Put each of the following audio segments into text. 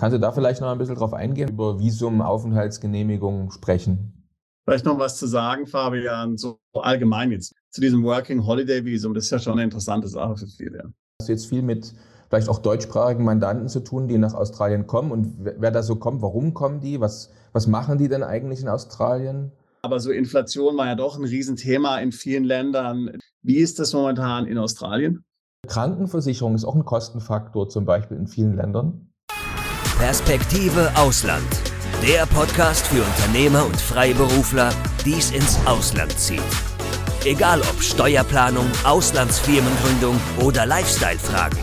Kannst du da vielleicht noch ein bisschen drauf eingehen, über Visum, Aufenthaltsgenehmigung sprechen? Vielleicht noch was zu sagen, Fabian, so allgemein jetzt zu diesem Working Holiday Visum. Das ist ja schon eine interessante Sache für viele. Das ist jetzt viel mit vielleicht auch deutschsprachigen Mandanten zu tun, die nach Australien kommen. Und wer da so kommt, warum kommen die? Was, was machen die denn eigentlich in Australien? Aber so Inflation war ja doch ein Riesenthema in vielen Ländern. Wie ist das momentan in Australien? Krankenversicherung ist auch ein Kostenfaktor, zum Beispiel in vielen Ländern. Perspektive Ausland. Der Podcast für Unternehmer und Freiberufler, die es ins Ausland zieht. Egal ob Steuerplanung, Auslandsfirmengründung oder Lifestyle-Fragen.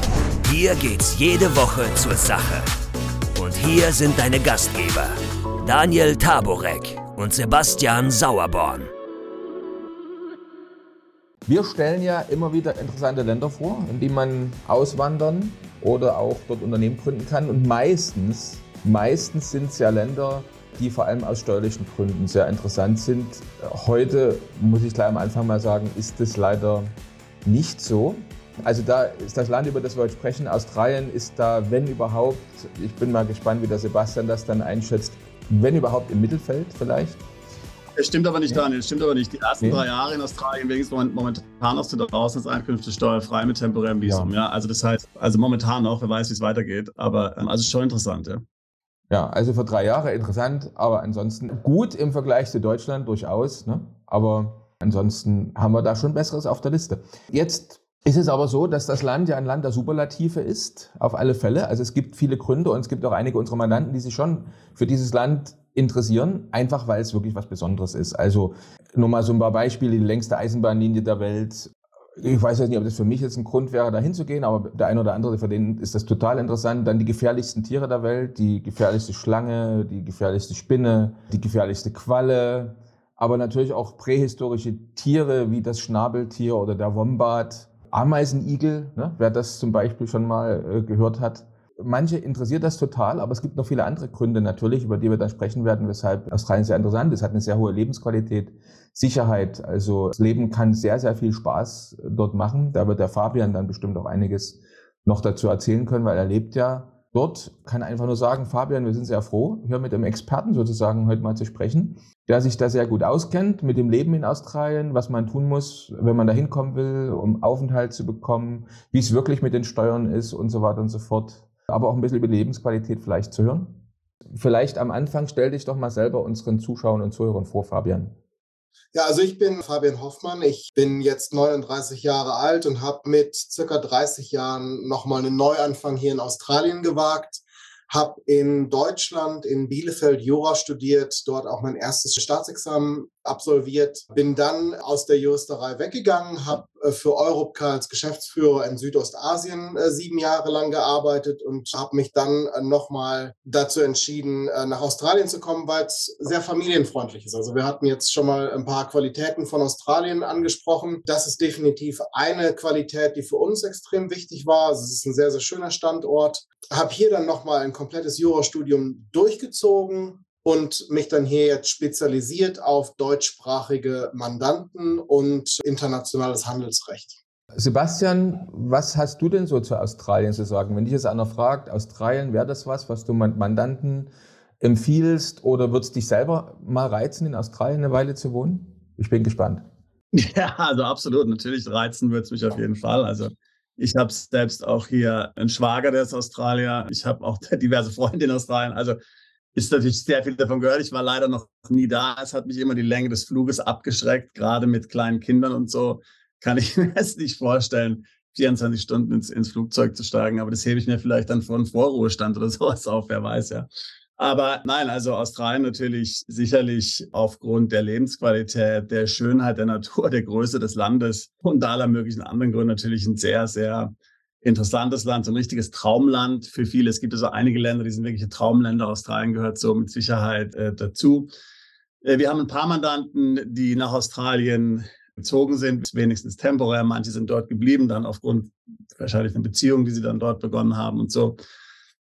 Hier geht's jede Woche zur Sache. Und hier sind deine Gastgeber, Daniel Taborek und Sebastian Sauerborn. Wir stellen ja immer wieder interessante Länder vor, in die man auswandern oder auch dort Unternehmen gründen kann. Und meistens, meistens sind es ja Länder, die vor allem aus steuerlichen Gründen sehr interessant sind. Heute, muss ich gleich am Anfang mal sagen, ist es leider nicht so. Also da ist das Land, über das wir heute sprechen, Australien, ist da, wenn überhaupt, ich bin mal gespannt, wie der Sebastian das dann einschätzt, wenn überhaupt im Mittelfeld vielleicht. Es stimmt aber nicht, ja. Daniel, es stimmt aber nicht. Die ersten nee. drei Jahre in Australien wenigstens momentan noch sind Auslandseinkünfte steuerfrei mit temporärem Visum. Ja. ja. Also das heißt, also momentan noch, wer weiß, wie es weitergeht. Aber ähm, also schon interessant, ja. Ja, also für drei Jahre interessant, aber ansonsten gut im Vergleich zu Deutschland durchaus. Ne? Aber ansonsten haben wir da schon Besseres auf der Liste. Jetzt ist es aber so, dass das Land ja ein Land der Superlative ist, auf alle Fälle. Also es gibt viele Gründe und es gibt auch einige unserer Mandanten, die sich schon für dieses Land interessieren, einfach weil es wirklich was Besonderes ist. Also nur mal so ein paar Beispiele, die längste Eisenbahnlinie der Welt. Ich weiß jetzt nicht, ob das für mich jetzt ein Grund wäre, da hinzugehen, aber der eine oder andere, für den ist das total interessant. Dann die gefährlichsten Tiere der Welt, die gefährlichste Schlange, die gefährlichste Spinne, die gefährlichste Qualle, aber natürlich auch prähistorische Tiere wie das Schnabeltier oder der Wombat Ameisenigel, ne, wer das zum Beispiel schon mal äh, gehört hat. Manche interessiert das total, aber es gibt noch viele andere Gründe natürlich, über die wir dann sprechen werden, weshalb Australien sehr interessant ist. Es hat eine sehr hohe Lebensqualität, Sicherheit. Also das Leben kann sehr, sehr viel Spaß dort machen. Da wird der Fabian dann bestimmt auch einiges noch dazu erzählen können, weil er lebt ja dort. Kann einfach nur sagen, Fabian, wir sind sehr froh, hier mit dem Experten sozusagen heute mal zu sprechen der sich da sehr gut auskennt mit dem Leben in Australien, was man tun muss, wenn man da hinkommen will, um Aufenthalt zu bekommen, wie es wirklich mit den Steuern ist und so weiter und so fort. Aber auch ein bisschen über Lebensqualität vielleicht zu hören. Vielleicht am Anfang stell dich doch mal selber unseren Zuschauern und Zuhörern vor, Fabian. Ja, also ich bin Fabian Hoffmann. Ich bin jetzt 39 Jahre alt und habe mit circa 30 Jahren nochmal einen Neuanfang hier in Australien gewagt habe in Deutschland in Bielefeld Jura studiert, dort auch mein erstes Staatsexamen absolviert, bin dann aus der Juristerei weggegangen, habe für Europcar als Geschäftsführer in Südostasien äh, sieben Jahre lang gearbeitet und habe mich dann äh, nochmal dazu entschieden, nach Australien zu kommen, weil es sehr familienfreundlich ist. Also wir hatten jetzt schon mal ein paar Qualitäten von Australien angesprochen. Das ist definitiv eine Qualität, die für uns extrem wichtig war. Also es ist ein sehr, sehr schöner Standort. Habe hier dann nochmal ein komplettes Jurastudium durchgezogen, und mich dann hier jetzt spezialisiert auf deutschsprachige Mandanten und internationales Handelsrecht. Sebastian, was hast du denn so zu Australien zu sagen? Wenn dich jetzt einer fragt, Australien, wäre das was, was du Mandanten empfiehlst oder würdest dich selber mal reizen, in Australien eine Weile zu wohnen? Ich bin gespannt. Ja, also absolut. Natürlich reizen wird es mich auf jeden Fall. Also ich habe selbst auch hier einen Schwager, der ist Australier. Ich habe auch diverse Freunde in Australien. Also ist natürlich sehr viel davon gehört. Ich war leider noch nie da. Es hat mich immer die Länge des Fluges abgeschreckt, gerade mit kleinen Kindern und so. Kann ich mir es nicht vorstellen, 24 Stunden ins, ins Flugzeug zu steigen. Aber das hebe ich mir vielleicht dann einem Vorruhestand oder sowas auf, wer weiß ja. Aber nein, also Australien natürlich sicherlich aufgrund der Lebensqualität, der Schönheit der Natur, der Größe des Landes und aller möglichen anderen Gründen natürlich ein sehr, sehr interessantes Land, so ein richtiges Traumland für viele. Es gibt also einige Länder, die sind wirkliche Traumländer. Australien gehört so mit Sicherheit äh, dazu. Äh, wir haben ein paar Mandanten, die nach Australien gezogen sind, wenigstens temporär. Manche sind dort geblieben, dann aufgrund wahrscheinlich einer Beziehung, die sie dann dort begonnen haben und so.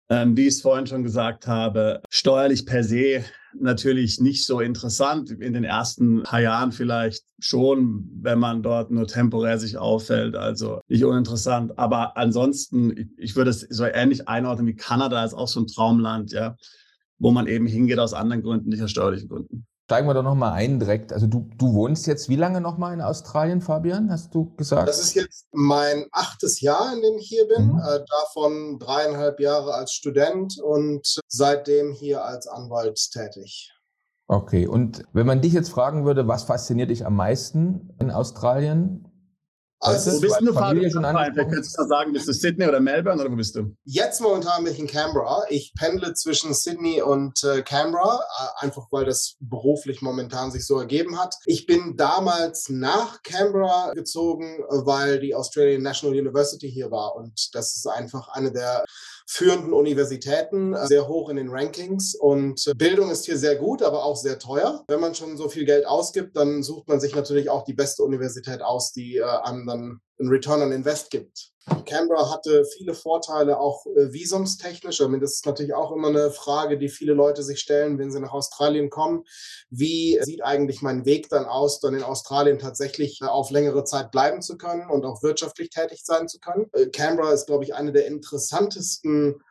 ähm, wie ich es vorhin schon gesagt habe, steuerlich per se natürlich nicht so interessant. In den ersten paar Jahren vielleicht schon, wenn man dort nur temporär sich auffällt. Also nicht uninteressant. Aber ansonsten, ich würde es so ähnlich einordnen wie Kanada ist auch so ein Traumland, ja, wo man eben hingeht aus anderen Gründen, nicht aus steuerlichen Gründen. Steigen wir doch nochmal ein direkt. Also du, du wohnst jetzt wie lange nochmal in Australien, Fabian, hast du gesagt? Das ist jetzt mein achtes Jahr, in dem ich hier bin. Mhm. Äh, davon dreieinhalb Jahre als Student und seitdem hier als Anwalt tätig. Okay, und wenn man dich jetzt fragen würde, was fasziniert dich am meisten in Australien? Also, wo bist du, Familie schon angesprochen? Kannst du sagen, bist du Sydney oder Melbourne oder wo bist du? Jetzt momentan bin ich in Canberra. Ich pendle zwischen Sydney und äh, Canberra, äh, einfach weil das beruflich momentan sich so ergeben hat. Ich bin damals nach Canberra gezogen, weil die Australian National University hier war und das ist einfach eine der führenden Universitäten, äh, sehr hoch in den Rankings. Und äh, Bildung ist hier sehr gut, aber auch sehr teuer. Wenn man schon so viel Geld ausgibt, dann sucht man sich natürlich auch die beste Universität aus, die äh, einem dann einen Return on Invest gibt. Canberra hatte viele Vorteile, auch äh, visumstechnisch. I das ist natürlich auch immer eine Frage, die viele Leute sich stellen, wenn sie nach Australien kommen. Wie sieht eigentlich mein Weg dann aus, dann in Australien tatsächlich äh, auf längere Zeit bleiben zu können und auch wirtschaftlich tätig sein zu können? Äh, Canberra ist, glaube ich, eine der interessantesten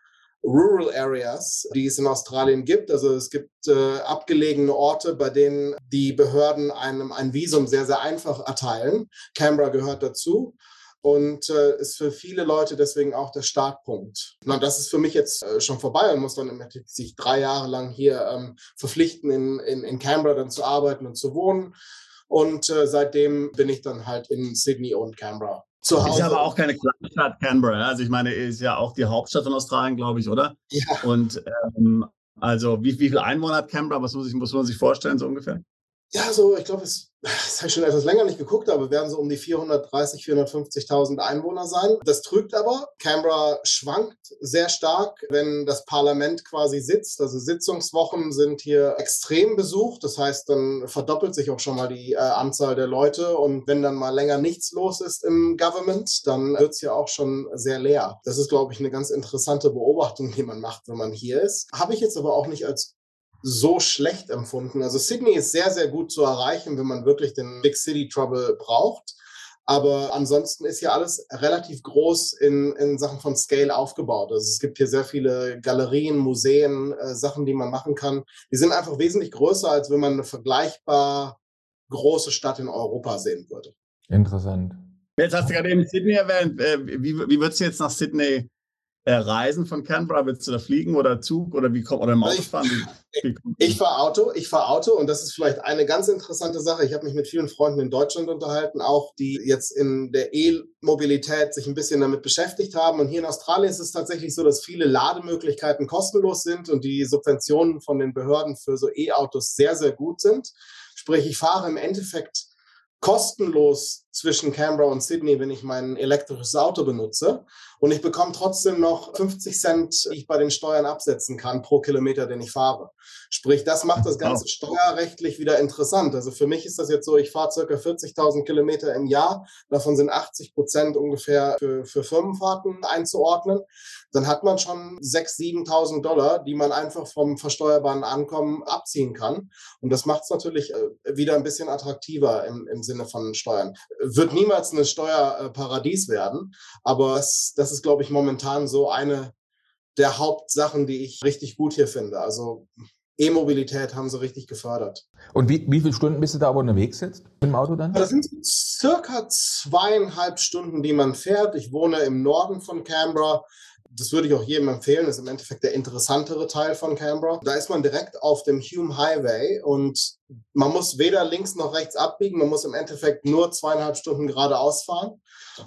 Rural Areas, die es in Australien gibt. Also es gibt äh, abgelegene Orte, bei denen die Behörden einem ein Visum sehr, sehr einfach erteilen. Canberra gehört dazu und äh, ist für viele Leute deswegen auch der Startpunkt. Na, das ist für mich jetzt äh, schon vorbei und muss dann sich drei Jahre lang hier ähm, verpflichten, in, in, in Canberra dann zu arbeiten und zu wohnen. Und äh, seitdem bin ich dann halt in Sydney und Canberra zu Hause. Ist aber auch keine Kleinstadt Canberra. Also ich meine, ist ja auch die Hauptstadt von Australien, glaube ich, oder? Ja. Und ähm, also wie, wie viele Einwohner hat Canberra? Was muss, ich, muss man sich vorstellen, so ungefähr? Ja, so, ich glaube, es das habe ich schon etwas länger nicht geguckt, aber werden so um die 430, 450.000 Einwohner sein. Das trügt aber. Canberra schwankt sehr stark, wenn das Parlament quasi sitzt. Also Sitzungswochen sind hier extrem besucht. Das heißt, dann verdoppelt sich auch schon mal die äh, Anzahl der Leute. Und wenn dann mal länger nichts los ist im Government, dann wird es ja auch schon sehr leer. Das ist, glaube ich, eine ganz interessante Beobachtung, die man macht, wenn man hier ist. Habe ich jetzt aber auch nicht als so schlecht empfunden. Also Sydney ist sehr, sehr gut zu erreichen, wenn man wirklich den Big City Trouble braucht. Aber ansonsten ist ja alles relativ groß in, in Sachen von Scale aufgebaut. Also es gibt hier sehr viele Galerien, Museen, äh, Sachen, die man machen kann. Die sind einfach wesentlich größer, als wenn man eine vergleichbar große Stadt in Europa sehen würde. Interessant. Jetzt hast du gerade eben Sydney erwähnt. Äh, wie, wie würdest du jetzt nach Sydney äh, reisen von Canberra? Willst du da fliegen oder Zug oder wie kommt oder im Auto fahren? Ich, ich fahre Auto, ich fahre Auto und das ist vielleicht eine ganz interessante Sache. Ich habe mich mit vielen Freunden in Deutschland unterhalten, auch die jetzt in der E-Mobilität sich ein bisschen damit beschäftigt haben. Und hier in Australien ist es tatsächlich so, dass viele Lademöglichkeiten kostenlos sind und die Subventionen von den Behörden für so E-Autos sehr, sehr gut sind. Sprich, ich fahre im Endeffekt kostenlos zwischen Canberra und Sydney, wenn ich mein elektrisches Auto benutze. Und ich bekomme trotzdem noch 50 Cent, die ich bei den Steuern absetzen kann pro Kilometer, den ich fahre. Sprich, das macht das Ganze steuerrechtlich wieder interessant. Also für mich ist das jetzt so, ich fahre circa 40.000 Kilometer im Jahr. Davon sind 80 Prozent ungefähr für, für Firmenfahrten einzuordnen. Dann hat man schon 6.000, 7.000 Dollar, die man einfach vom versteuerbaren Ankommen abziehen kann. Und das macht es natürlich äh, wieder ein bisschen attraktiver im, im Sinne von Steuern. Wird niemals ein Steuerparadies werden, aber das, das ist, glaube ich, momentan so eine der Hauptsachen, die ich richtig gut hier finde. Also E-Mobilität haben sie richtig gefördert. Und wie, wie viele Stunden bist du da aber unterwegs jetzt im Auto dann? Das sind circa zweieinhalb Stunden, die man fährt. Ich wohne im Norden von Canberra das würde ich auch jedem empfehlen, ist im Endeffekt der interessantere Teil von Canberra. Da ist man direkt auf dem Hume Highway und man muss weder links noch rechts abbiegen, man muss im Endeffekt nur zweieinhalb Stunden geradeaus fahren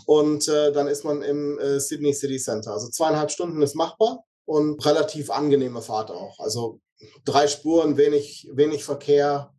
und äh, dann ist man im äh, Sydney City Center. Also zweieinhalb Stunden ist machbar und relativ angenehme Fahrt auch. Also drei Spuren, wenig, wenig Verkehr.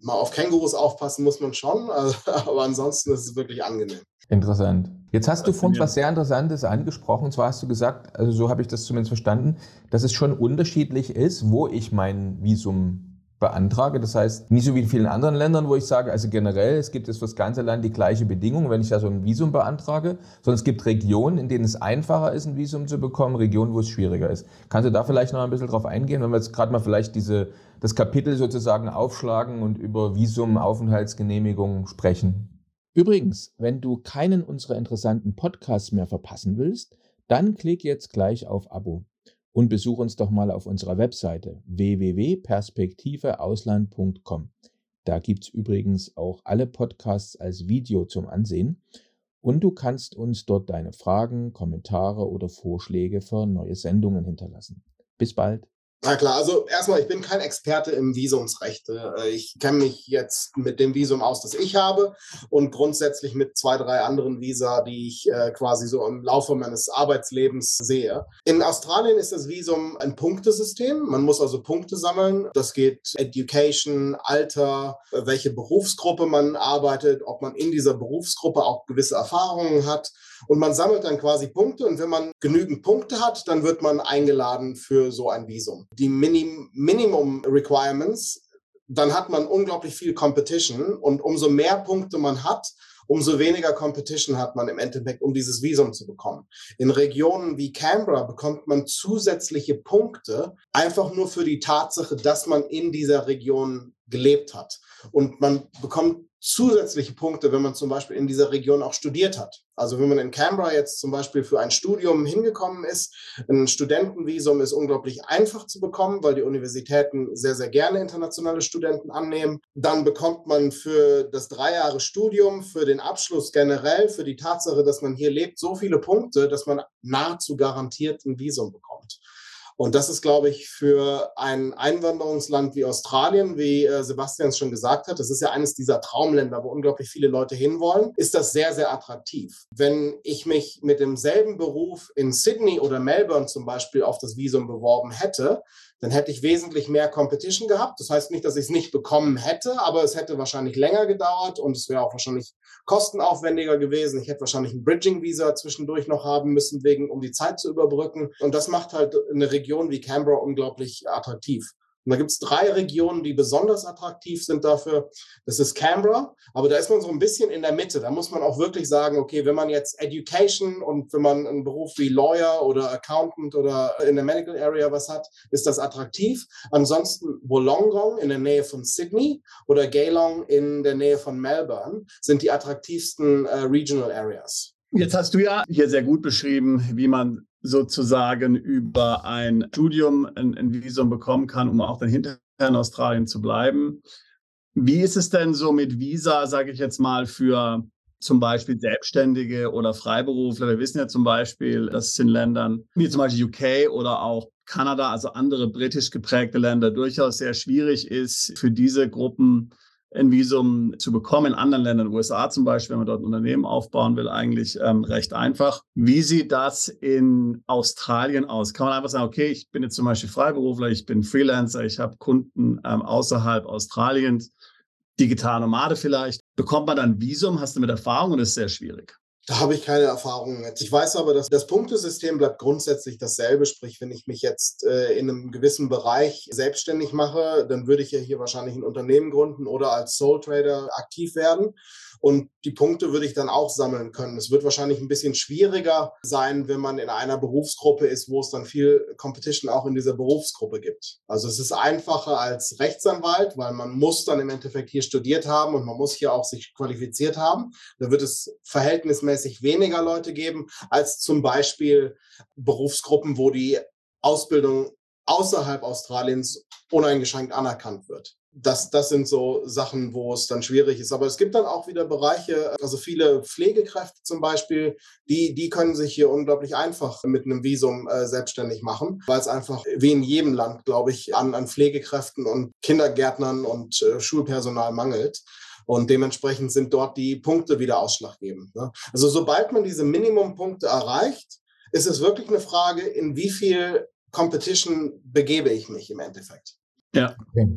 Mal auf Kängurus aufpassen muss man schon, also, aber ansonsten ist es wirklich angenehm. Interessant. Jetzt hast du vorhin was sehr Interessantes angesprochen. Und zwar hast du gesagt, also so habe ich das zumindest verstanden, dass es schon unterschiedlich ist, wo ich mein Visum beantrage. Das heißt, nicht so wie in vielen anderen Ländern, wo ich sage, also generell, es gibt jetzt für das ganze Land die gleiche Bedingung, wenn ich da so ein Visum beantrage, sondern es gibt Regionen, in denen es einfacher ist, ein Visum zu bekommen, Regionen, wo es schwieriger ist. Kannst du da vielleicht noch ein bisschen drauf eingehen, wenn wir jetzt gerade mal vielleicht diese, das Kapitel sozusagen aufschlagen und über Visum, Aufenthaltsgenehmigung sprechen? Übrigens, wenn du keinen unserer interessanten Podcasts mehr verpassen willst, dann klick jetzt gleich auf Abo und besuch uns doch mal auf unserer Webseite www.perspektiveausland.com. Da gibt's übrigens auch alle Podcasts als Video zum Ansehen und du kannst uns dort deine Fragen, Kommentare oder Vorschläge für neue Sendungen hinterlassen. Bis bald. Na klar, also erstmal, ich bin kein Experte im Visumsrecht. Äh, ich kenne mich jetzt mit dem Visum aus, das ich habe und grundsätzlich mit zwei, drei anderen Visa, die ich äh, quasi so im Laufe meines Arbeitslebens sehe. In Australien ist das Visum ein Punktesystem. Man muss also Punkte sammeln. Das geht Education, Alter, welche Berufsgruppe man arbeitet, ob man in dieser Berufsgruppe auch gewisse Erfahrungen hat. Und man sammelt dann quasi Punkte und wenn man genügend Punkte hat, dann wird man eingeladen für so ein Visum. Die Minim Minimum Requirements, dann hat man unglaublich viel Competition und umso mehr Punkte man hat, umso weniger Competition hat man im Endeffekt, um dieses Visum zu bekommen. In Regionen wie Canberra bekommt man zusätzliche Punkte, einfach nur für die Tatsache, dass man in dieser Region gelebt hat. Und man bekommt zusätzliche Punkte, wenn man zum Beispiel in dieser Region auch studiert hat. Also wenn man in Canberra jetzt zum Beispiel für ein Studium hingekommen ist, ein Studentenvisum ist unglaublich einfach zu bekommen, weil die Universitäten sehr, sehr gerne internationale Studenten annehmen. Dann bekommt man für das drei Jahre Studium, für den Abschluss generell, für die Tatsache, dass man hier lebt, so viele Punkte, dass man nahezu garantiert ein Visum bekommt. Und das ist, glaube ich, für ein Einwanderungsland wie Australien, wie äh, Sebastian es schon gesagt hat, das ist ja eines dieser Traumländer, wo unglaublich viele Leute hinwollen, ist das sehr, sehr attraktiv. Wenn ich mich mit demselben Beruf in Sydney oder Melbourne zum Beispiel auf das Visum beworben hätte, dann hätte ich wesentlich mehr Competition gehabt. Das heißt nicht, dass ich es nicht bekommen hätte, aber es hätte wahrscheinlich länger gedauert und es wäre auch wahrscheinlich kostenaufwendiger gewesen. Ich hätte wahrscheinlich ein Bridging-Visa zwischendurch noch haben müssen, wegen, um die Zeit zu überbrücken. Und das macht halt eine Region wie Canberra unglaublich attraktiv. Und da gibt es drei Regionen, die besonders attraktiv sind dafür. Das ist Canberra, aber da ist man so ein bisschen in der Mitte. Da muss man auch wirklich sagen, okay, wenn man jetzt Education und wenn man einen Beruf wie Lawyer oder Accountant oder in der Medical Area was hat, ist das attraktiv. Ansonsten Wollongong in der Nähe von Sydney oder Geelong in der Nähe von Melbourne sind die attraktivsten äh, Regional Areas. Jetzt hast du ja hier sehr gut beschrieben, wie man sozusagen über ein Studium ein, ein Visum bekommen kann, um auch dann hinterher in Australien zu bleiben. Wie ist es denn so mit Visa, sage ich jetzt mal, für zum Beispiel Selbstständige oder Freiberufler? Wir wissen ja zum Beispiel, dass es in Ländern wie zum Beispiel UK oder auch Kanada, also andere britisch geprägte Länder, durchaus sehr schwierig ist, für diese Gruppen ein Visum zu bekommen. In anderen Ländern, USA zum Beispiel, wenn man dort ein Unternehmen aufbauen will, eigentlich ähm, recht einfach. Wie sieht das in Australien aus? Kann man einfach sagen, okay, ich bin jetzt zum Beispiel Freiberufler, ich bin Freelancer, ich habe Kunden ähm, außerhalb Australiens, digital Nomade vielleicht. Bekommt man dann Visum? Hast du mit Erfahrung und ist sehr schwierig? Da habe ich keine Erfahrungen mit. Ich weiß aber, dass das Punktesystem bleibt grundsätzlich dasselbe. Sprich, wenn ich mich jetzt äh, in einem gewissen Bereich selbstständig mache, dann würde ich ja hier wahrscheinlich ein Unternehmen gründen oder als Soul Trader aktiv werden. Und die Punkte würde ich dann auch sammeln können. Es wird wahrscheinlich ein bisschen schwieriger sein, wenn man in einer Berufsgruppe ist, wo es dann viel Competition auch in dieser Berufsgruppe gibt. Also es ist einfacher als Rechtsanwalt, weil man muss dann im Endeffekt hier studiert haben und man muss hier auch sich qualifiziert haben. Da wird es verhältnismäßig weniger Leute geben als zum Beispiel Berufsgruppen, wo die Ausbildung außerhalb Australiens uneingeschränkt anerkannt wird das, das sind so Sachen, wo es dann schwierig ist. Aber es gibt dann auch wieder Bereiche, also viele Pflegekräfte zum Beispiel, die, die können sich hier unglaublich einfach mit einem Visum äh, selbstständig machen, weil es einfach wie in jedem Land, glaube ich, an, an Pflegekräften und Kindergärtnern und äh, Schulpersonal mangelt. Und dementsprechend sind dort die Punkte wieder ausschlaggebend. Ne? Also sobald man diese Minimumpunkte erreicht, ist es wirklich eine Frage, in wie viel Competition begebe ich mich im Endeffekt. Ja. Okay.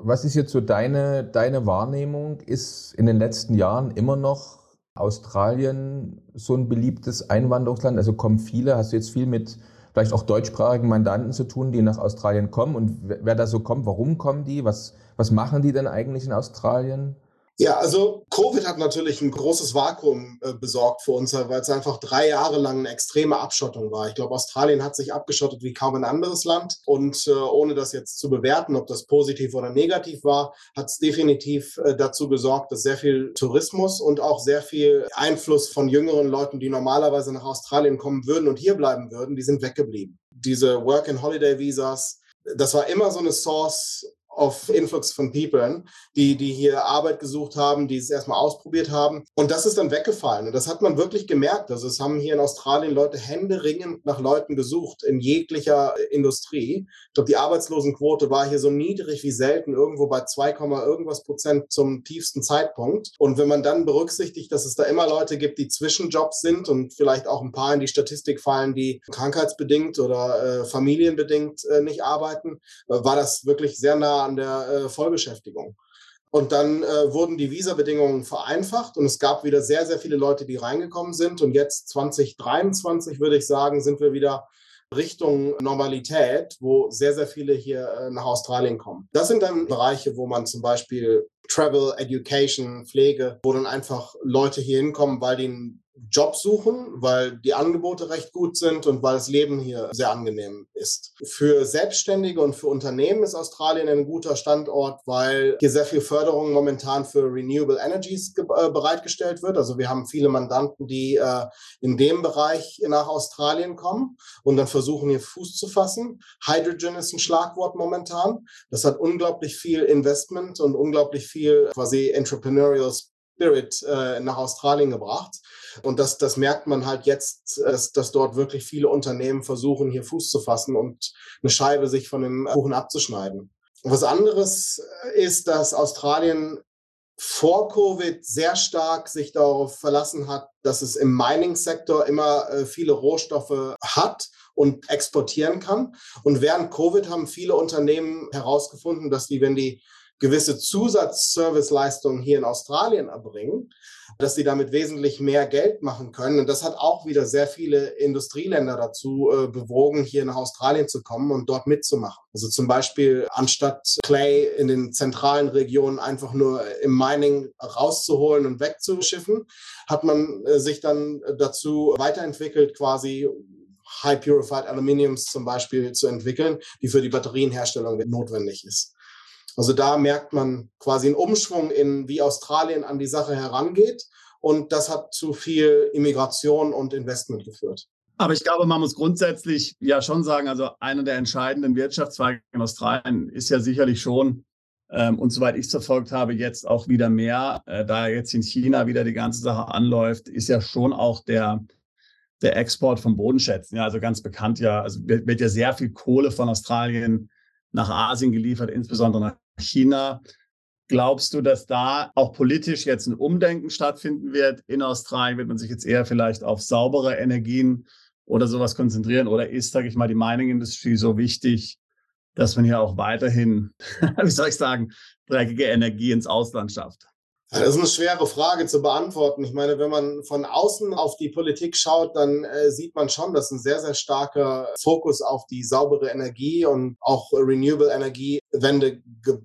Was ist jetzt so deine, deine Wahrnehmung? Ist in den letzten Jahren immer noch Australien so ein beliebtes Einwanderungsland? Also kommen viele, hast du jetzt viel mit vielleicht auch deutschsprachigen Mandanten zu tun, die nach Australien kommen. Und wer da so kommt, warum kommen die? Was, was machen die denn eigentlich in Australien? Ja, also Covid hat natürlich ein großes Vakuum äh, besorgt für uns, weil es einfach drei Jahre lang eine extreme Abschottung war. Ich glaube, Australien hat sich abgeschottet wie kaum ein anderes Land. Und äh, ohne das jetzt zu bewerten, ob das positiv oder negativ war, hat es definitiv äh, dazu gesorgt, dass sehr viel Tourismus und auch sehr viel Einfluss von jüngeren Leuten, die normalerweise nach Australien kommen würden und hier bleiben würden, die sind weggeblieben. Diese Work-and-Holiday-Visas, das war immer so eine Source of Influx von People, die, die hier Arbeit gesucht haben, die es erstmal ausprobiert haben. Und das ist dann weggefallen. Und das hat man wirklich gemerkt. Also es haben hier in Australien Leute händeringend nach Leuten gesucht in jeglicher Industrie. Ich glaube, die Arbeitslosenquote war hier so niedrig wie selten, irgendwo bei 2, irgendwas Prozent zum tiefsten Zeitpunkt. Und wenn man dann berücksichtigt, dass es da immer Leute gibt, die Zwischenjobs sind und vielleicht auch ein paar in die Statistik fallen, die krankheitsbedingt oder äh, familienbedingt äh, nicht arbeiten, äh, war das wirklich sehr nah an der äh, Vollbeschäftigung. Und dann äh, wurden die Visabedingungen vereinfacht und es gab wieder sehr, sehr viele Leute, die reingekommen sind. Und jetzt 2023 würde ich sagen, sind wir wieder Richtung Normalität, wo sehr, sehr viele hier äh, nach Australien kommen. Das sind dann Bereiche, wo man zum Beispiel Travel, Education, Pflege, wo dann einfach Leute hier hinkommen, weil die Job suchen, weil die Angebote recht gut sind und weil das Leben hier sehr angenehm ist. Für Selbstständige und für Unternehmen ist Australien ein guter Standort, weil hier sehr viel Förderung momentan für Renewable Energies äh, bereitgestellt wird. Also wir haben viele Mandanten, die äh, in dem Bereich nach Australien kommen und dann versuchen, hier Fuß zu fassen. Hydrogen ist ein Schlagwort momentan. Das hat unglaublich viel Investment und unglaublich viel quasi Entrepreneurial Spirit äh, nach Australien gebracht. Und das, das merkt man halt jetzt, dass, dass dort wirklich viele Unternehmen versuchen, hier Fuß zu fassen und eine Scheibe sich von dem Kuchen abzuschneiden. Was anderes ist, dass Australien vor Covid sehr stark sich darauf verlassen hat, dass es im Mining-Sektor immer äh, viele Rohstoffe hat und exportieren kann. Und während Covid haben viele Unternehmen herausgefunden, dass die, wenn die gewisse Zusatzserviceleistungen hier in Australien erbringen, dass sie damit wesentlich mehr Geld machen können. Und das hat auch wieder sehr viele Industrieländer dazu äh, bewogen, hier nach Australien zu kommen und dort mitzumachen. Also zum Beispiel anstatt Clay in den zentralen Regionen einfach nur im Mining rauszuholen und wegzuschiffen, hat man äh, sich dann dazu weiterentwickelt, quasi High Purified Aluminiums zum Beispiel zu entwickeln, die für die Batterienherstellung notwendig ist. Also da merkt man quasi einen Umschwung in, wie Australien an die Sache herangeht. Und das hat zu viel Immigration und Investment geführt. Aber ich glaube, man muss grundsätzlich ja schon sagen, also einer der entscheidenden Wirtschaftszweige in Australien ist ja sicherlich schon, ähm, und soweit ich es verfolgt habe, jetzt auch wieder mehr, äh, da jetzt in China wieder die ganze Sache anläuft, ist ja schon auch der, der Export von Bodenschätzen. Ja, also ganz bekannt ja, also wird, wird ja sehr viel Kohle von Australien nach Asien geliefert, insbesondere nach China. Glaubst du, dass da auch politisch jetzt ein Umdenken stattfinden wird? In Australien wird man sich jetzt eher vielleicht auf saubere Energien oder sowas konzentrieren? Oder ist, sage ich mal, die Mining-Industrie so wichtig, dass man hier auch weiterhin, wie soll ich sagen, dreckige Energie ins Ausland schafft? Das ist eine schwere Frage zu beantworten. Ich meine, wenn man von außen auf die Politik schaut, dann äh, sieht man schon, dass ein sehr, sehr starker Fokus auf die saubere Energie und auch Renewable Energiewende ge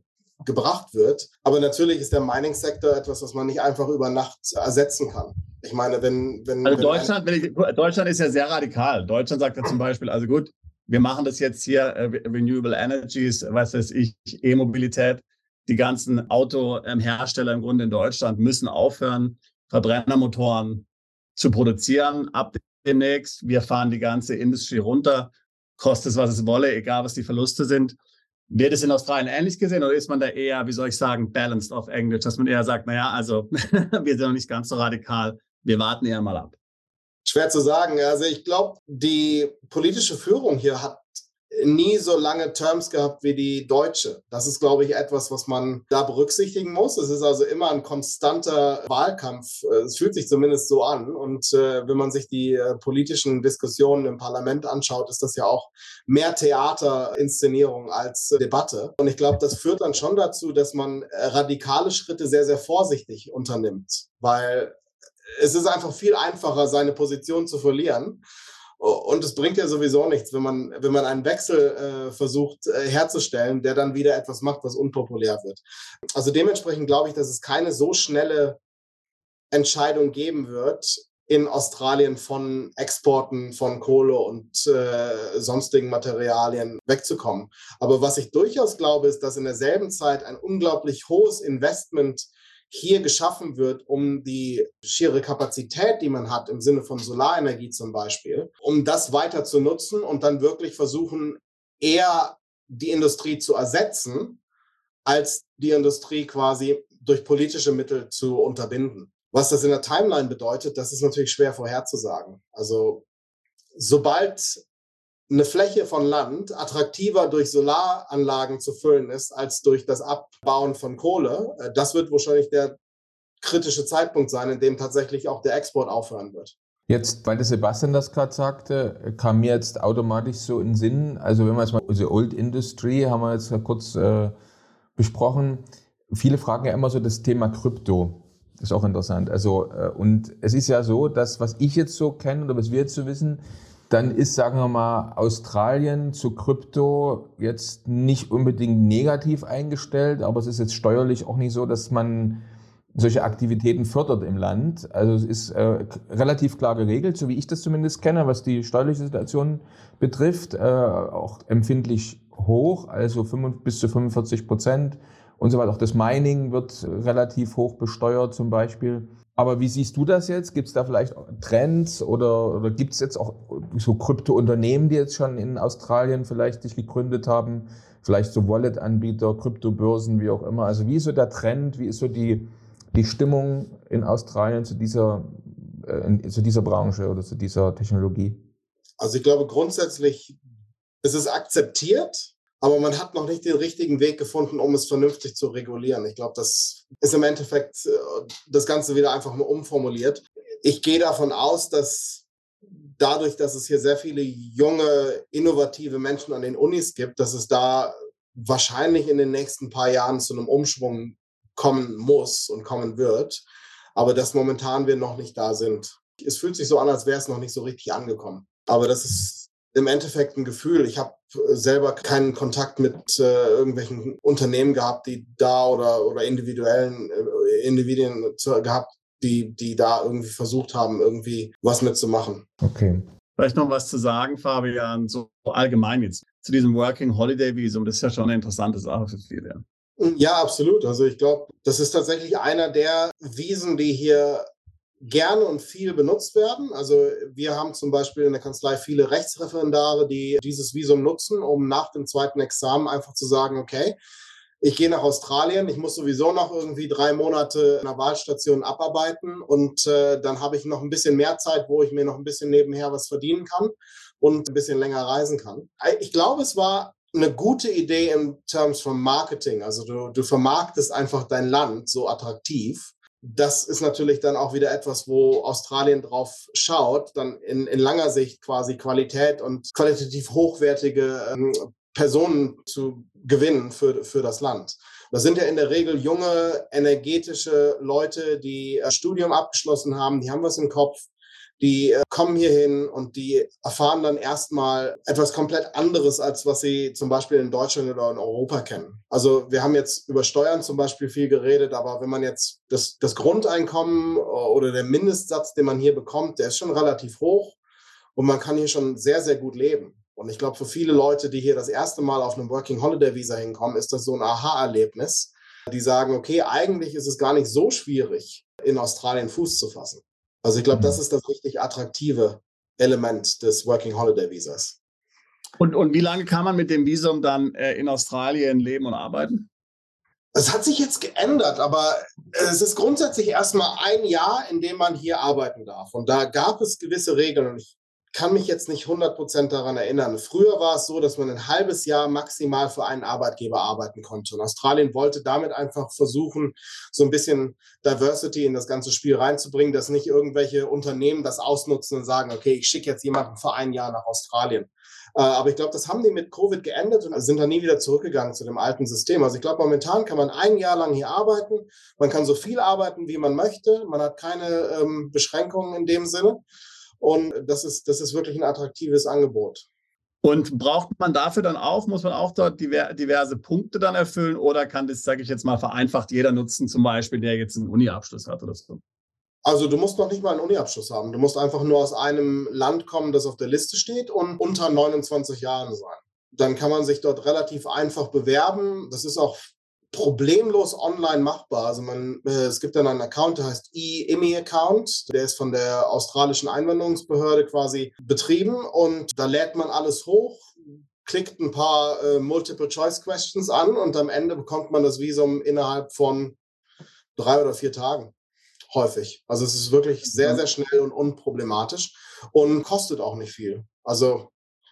gebracht wird. Aber natürlich ist der Mining-Sektor etwas, was man nicht einfach über Nacht ersetzen kann. Ich meine, wenn... wenn also wenn Deutschland, wenn ich, Deutschland ist ja sehr radikal. Deutschland sagt ja zum Beispiel, also gut, wir machen das jetzt hier, äh, Renewable Energies, was weiß ich, E-Mobilität die ganzen Autohersteller im Grunde in Deutschland müssen aufhören, Verbrennermotoren zu produzieren. Ab demnächst, wir fahren die ganze Industrie runter, kostet es, was es wolle, egal was die Verluste sind. Wird es in Australien ähnlich gesehen oder ist man da eher, wie soll ich sagen, balanced auf Englisch, dass man eher sagt, naja, also wir sind noch nicht ganz so radikal, wir warten eher mal ab? Schwer zu sagen. Also ich glaube, die politische Führung hier hat nie so lange Terms gehabt wie die deutsche. Das ist, glaube ich, etwas, was man da berücksichtigen muss. Es ist also immer ein konstanter Wahlkampf. Äh, es fühlt sich zumindest so an. Und äh, wenn man sich die äh, politischen Diskussionen im Parlament anschaut, ist das ja auch mehr Theaterinszenierung als äh, Debatte. Und ich glaube, das führt dann schon dazu, dass man äh, radikale Schritte sehr, sehr vorsichtig unternimmt, weil es ist einfach viel einfacher, seine Position zu verlieren Und es bringt ja sowieso nichts, wenn man, wenn man einen Wechsel äh, versucht äh, herzustellen, der dann wieder etwas macht, was unpopulär wird. Also dementsprechend glaube ich, dass es keine so schnelle Entscheidung geben wird, in Australien von Exporten von Kohle und äh, sonstigen Materialien wegzukommen. Aber was ich durchaus glaube, ist, dass in derselben Zeit ein unglaublich hohes Investment hier geschaffen wird, um die schiere Kapazität, die man hat, im Sinne von Solarenergie zum Beispiel, um das weiter zu nutzen und dann wirklich versuchen, eher die Industrie zu ersetzen, als die Industrie quasi durch politische Mittel zu unterbinden. Was das in der Timeline bedeutet, das ist natürlich schwer vorherzusagen. Also sobald eine Fläche von Land attraktiver durch Solaranlagen zu füllen ist als durch das Abbauen von Kohle, äh, das wird wahrscheinlich der kritische Zeitpunkt sein, in dem tatsächlich auch der Export aufhören wird. Jetzt, weil der Sebastian das gerade sagte, kam mir jetzt automatisch so in Sinn, also wenn wir jetzt mal unsere Old Industry haben wir jetzt kurz äh, besprochen. Viele fragen ja immer so das Thema Krypto. Ist auch interessant. Also, äh, und es ist ja so, dass was ich jetzt so kenne oder was wir jetzt so wissen, dann ist, sagen wir mal, Australien zu Krypto jetzt nicht unbedingt negativ eingestellt, aber es ist jetzt steuerlich auch nicht so, dass man solche Aktivitäten fördert im Land. Also es ist äh, relativ klar geregelt, so wie ich das zumindest kenne, was die steuerliche Situation betrifft, äh, auch empfindlich hoch, also 5, bis zu 45 Prozent und so weiter. Auch das Mining wird relativ hoch besteuert zum Beispiel. Aber wie siehst du das jetzt? Gibt es da vielleicht Trends oder, oder gibt es jetzt auch so Krypto-Unternehmen, die jetzt schon in Australien vielleicht sich gegründet haben? Vielleicht so Wallet-Anbieter, Kryptobörsen, wie auch immer. Also wie ist so der Trend? Wie ist so die, die Stimmung in Australien zu dieser, äh, zu dieser Branche oder zu dieser Technologie? Also ich glaube grundsätzlich, es ist akzeptiert, aber man hat noch nicht den richtigen Weg gefunden, um es vernünftig zu regulieren. Ich glaube, das ist im Endeffekt äh, das Ganze wieder einfach nur umformuliert. Ich gehe davon aus, dass dadurch, dass es hier sehr viele junge, innovative Menschen an den Unis gibt, dass es da wahrscheinlich in den nächsten paar Jahren zu einem Umschwung kommen muss und kommen wird, aber dass momentan wir noch nicht da sind. Es fühlt sich so an, als wäre es noch nicht so richtig angekommen. Aber das ist im Endeffekt ein Gefühl. Ich habe selber keinen Kontakt mit äh, irgendwelchen Unternehmen gehabt, die da oder, oder individuellen äh, Individuen zu, gehabt, die, die da irgendwie versucht haben, irgendwie was mitzumachen. Okay. Vielleicht noch was zu sagen, Fabian, so allgemein jetzt zu diesem Working Holiday Visum. Das ist ja schon eine interessante Sache für viele. Ja, absolut. Also ich glaube, das ist tatsächlich einer der Wiesen, die hier gerne und viel benutzt werden. Also wir haben zum Beispiel in der Kanzlei viele Rechtsreferendare, die dieses Visum nutzen, um nach dem zweiten Examen einfach zu sagen, okay, ich gehe nach Australien, ich muss sowieso noch irgendwie drei Monate in der Wahlstation abarbeiten und äh, dann habe ich noch ein bisschen mehr Zeit, wo ich mir noch ein bisschen nebenher was verdienen kann und ein bisschen länger reisen kann. Ich glaube, es war eine gute Idee in Terms von Marketing. Also du, du vermarktest einfach dein Land so attraktiv das ist natürlich dann auch wieder etwas, wo Australien drauf schaut, dann in, in langer Sicht quasi Qualität und qualitativ hochwertige ähm, Personen zu gewinnen für, für das Land. Das sind ja in der Regel junge, energetische Leute, die äh, Studium abgeschlossen haben, die haben was im Kopf, die äh, kommen hierhin und die erfahren dann erstmal etwas komplett anderes, als was sie zum Beispiel in Deutschland oder in Europa kennen. Also wir haben jetzt über Steuern zum Beispiel viel geredet, aber wenn man jetzt das, das Grundeinkommen äh, oder der Mindestsatz, den man hier bekommt, der ist schon relativ hoch und man kann hier schon sehr, sehr gut leben. Und ich glaube, für viele Leute, die hier das erste Mal auf einem Working Holiday Visa hinkommen, ist das so ein Aha-Erlebnis. Die sagen, okay, eigentlich ist es gar nicht so schwierig, in Australien Fuß zu fassen. Also ich glaube, das mhm. ist das richtig attraktive Element des Working Holiday Visas. Und, und wie lange kann man mit dem Visum dann äh, in Australien leben und arbeiten? Es hat sich jetzt geändert, aber es ist grundsätzlich erstmal ein Jahr, in dem man hier arbeiten darf. Und da gab es gewisse Regeln. Und ich kann mich jetzt nicht 100% daran erinnern. Früher war es so, dass man ein halbes Jahr maximal für einen Arbeitgeber arbeiten konnte. Und Australien wollte damit einfach versuchen, so ein bisschen Diversity in das ganze Spiel reinzubringen, dass nicht irgendwelche Unternehmen das ausnutzen und sagen, okay, ich schicke jetzt jemanden für ein Jahr nach Australien. Äh, aber ich glaube, das haben die mit Covid geändert und sind dann nie wieder zurückgegangen zu dem alten System. Also ich glaube, momentan kann man ein Jahr lang hier arbeiten. Man kann so viel arbeiten, wie man möchte. Man hat keine ähm, Beschränkungen in dem Sinne. Und das ist, das ist wirklich ein attraktives Angebot. Und braucht man dafür dann auch, muss man auch dort diverse Punkte dann erfüllen oder kann das, sage ich jetzt mal, vereinfacht jeder nutzen, zum Beispiel, der jetzt einen Uni-Abschluss hat oder so? Also du musst noch nicht mal einen Uni-Abschluss haben. Du musst einfach nur aus einem Land kommen, das auf der Liste steht und unter 29 Jahren sein. Dann kann man sich dort relativ einfach bewerben. Das ist auch problemlos online machbar. Also man, äh, es gibt dann einen Account, der heißt E-IMI-Account. Der ist von der australischen Einwanderungsbehörde quasi betrieben und da lädt man alles hoch, klickt ein paar äh, Multiple-Choice-Questions an und am Ende bekommt man das Visum innerhalb von drei oder vier Tagen. Häufig. Also es ist wirklich sehr, mhm. sehr schnell und unproblematisch und kostet auch nicht viel. Also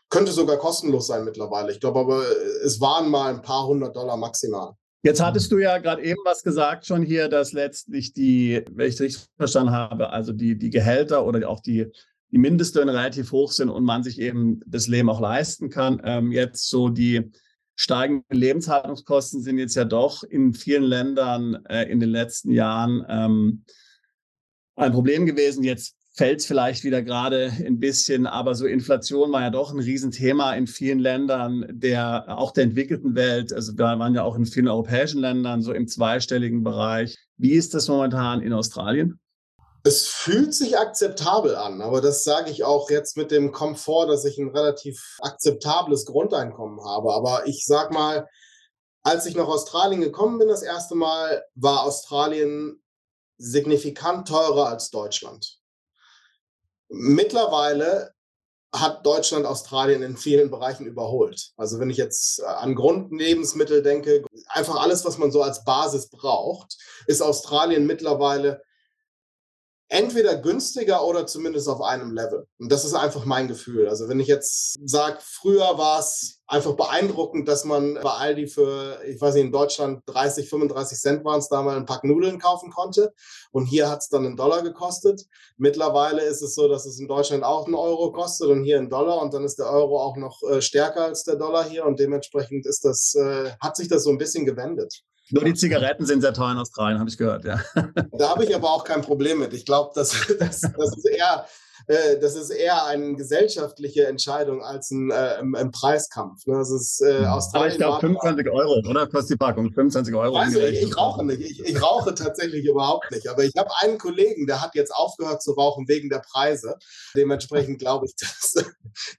könnte sogar kostenlos sein mittlerweile. Ich glaube aber, es waren mal ein paar hundert Dollar maximal. Jetzt hattest du ja gerade eben was gesagt schon hier, dass letztlich die, wenn ich richtig verstanden habe, also die, die Gehälter oder auch die, die Mindestlöhne relativ hoch sind und man sich eben das Leben auch leisten kann. Ähm, jetzt so die steigenden Lebenshaltungskosten sind jetzt ja doch in vielen Ländern äh, in den letzten Jahren ähm, ein Problem gewesen. Jetzt fällt es vielleicht wieder gerade ein bisschen, aber so Inflation war ja doch ein Riesenthema in vielen Ländern der, auch der entwickelten Welt. Also wir waren ja auch in vielen europäischen Ländern so im zweistelligen Bereich. Wie ist das momentan in Australien? Es fühlt sich akzeptabel an, aber das sage ich auch jetzt mit dem Komfort, dass ich ein relativ akzeptables Grundeinkommen habe. Aber ich sag mal, als ich nach Australien gekommen bin, das erste Mal, war Australien signifikant teurer als Deutschland. Mittlerweile hat Deutschland Australien in vielen Bereichen überholt. Also wenn ich jetzt äh, an Grundlebensmittel denke, einfach alles, was man so als Basis braucht, ist Australien mittlerweile entweder günstiger oder zumindest auf einem Level. Und das ist einfach mein Gefühl. Also wenn ich jetzt sage, früher war es einfach beeindruckend, dass man bei Aldi für, ich weiß nicht, in Deutschland 30, 35 Cent waren es da mal ein Pack Nudeln kaufen konnte. Und hier hat es dann einen Dollar gekostet. Mittlerweile ist es so, dass es in Deutschland auch einen Euro kostet und hier einen Dollar. Und dann ist der Euro auch noch äh, stärker als der Dollar hier. Und dementsprechend ist das, äh, hat sich das so ein bisschen gewendet. Nur die Zigaretten sind sehr teuer in Australien, habe ich gehört, ja. Da habe ich aber auch kein Problem mit. Ich glaube, das, das, das, ist eher, äh, das ist eher eine gesellschaftliche Entscheidung als ein, äh, ein Preiskampf. Ne? Das ist, äh, Australien aber ich glaube, 25 Euro, oder? Kostet die Packung 25 Euro. Also ich, ich rauche nicht. Ich, ich, rauche tatsächlich überhaupt nicht. Aber ich habe einen Kollegen, der hat jetzt aufgehört zu rauchen wegen der Preise. Dementsprechend glaube ich, dass,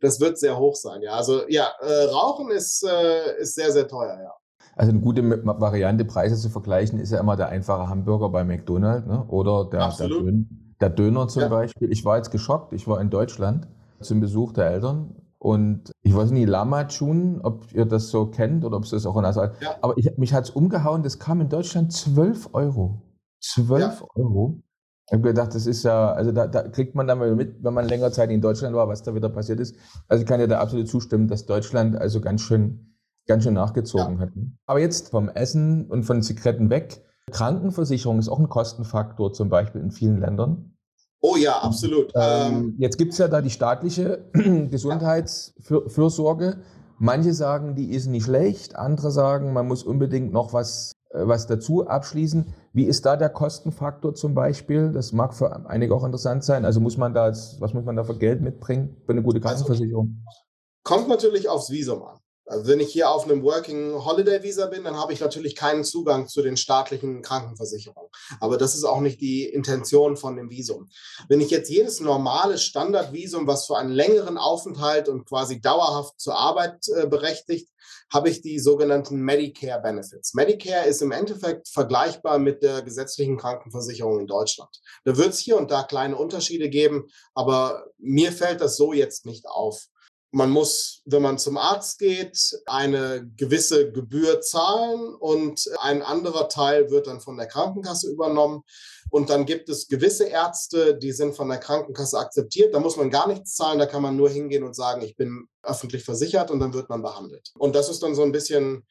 das wird sehr hoch sein. Ja, also ja, äh, Rauchen ist, äh, ist sehr, sehr teuer, ja. Also eine gute Variante, Preise zu vergleichen, ist ja immer der einfache Hamburger bei McDonald's ne? oder der, der, Döner, der Döner zum ja. Beispiel. Ich war jetzt geschockt, ich war in Deutschland zum Besuch der Eltern und ich weiß nicht, Lama Chun, ob ihr das so kennt oder ob es das auch in Asien ja. Aber ich, mich hat es umgehauen, das kam in Deutschland 12 Euro. 12 ja. Euro. Ich habe gedacht, das ist ja, also da, da, kriegt man dann mal mit, wenn man länger Zeit in Deutschland war, was da wieder passiert ist. Also ich kann ja da absolut zustimmen, dass Deutschland also ganz schön ganz schön nachgezogen ja. hatten. Aber jetzt vom Essen und von Zigaretten weg. Krankenversicherung ist auch ein Kostenfaktor, zum Beispiel in vielen Ländern. Oh ja, absolut. Ähm, ähm jetzt gibt es ja da die staatliche Gesundheitsfürsorge. Manche sagen, die ist nicht schlecht, andere sagen, man muss unbedingt noch was, äh, was dazu abschließen. Wie ist da der Kostenfaktor zum Beispiel? Das mag für einige auch interessant sein. Also muss man da, was muss man da für Geld mitbringen für eine gute also, Krankenversicherung? Also, kommt natürlich aufs Visum an. Also wenn ich hier auf einem Working Holiday Visa bin, dann habe ich natürlich keinen Zugang zu den staatlichen Krankenversicherungen. Aber das ist auch nicht die Intention von dem Visum. Wenn ich jetzt jedes normale Standardvisum, was für einen längeren Aufenthalt und quasi dauerhaft zur Arbeit äh, berechtigt, habe ich die sogenannten Medicare Benefits. Medicare ist im Endeffekt vergleichbar mit der gesetzlichen Krankenversicherung in Deutschland. Da wird es hier und da kleine Unterschiede geben, aber mir fällt das so jetzt nicht auf. Man muss, wenn man zum Arzt geht, eine gewisse Gebühr zahlen und ein anderer Teil wird dann von der Krankenkasse übernommen. Und dann gibt es gewisse Ärzte, die sind von der Krankenkasse akzeptiert. Da muss man gar nichts zahlen, da kann man nur hingehen und sagen, ich bin öffentlich versichert und dann wird man behandelt. Und das ist dann so ein bisschen,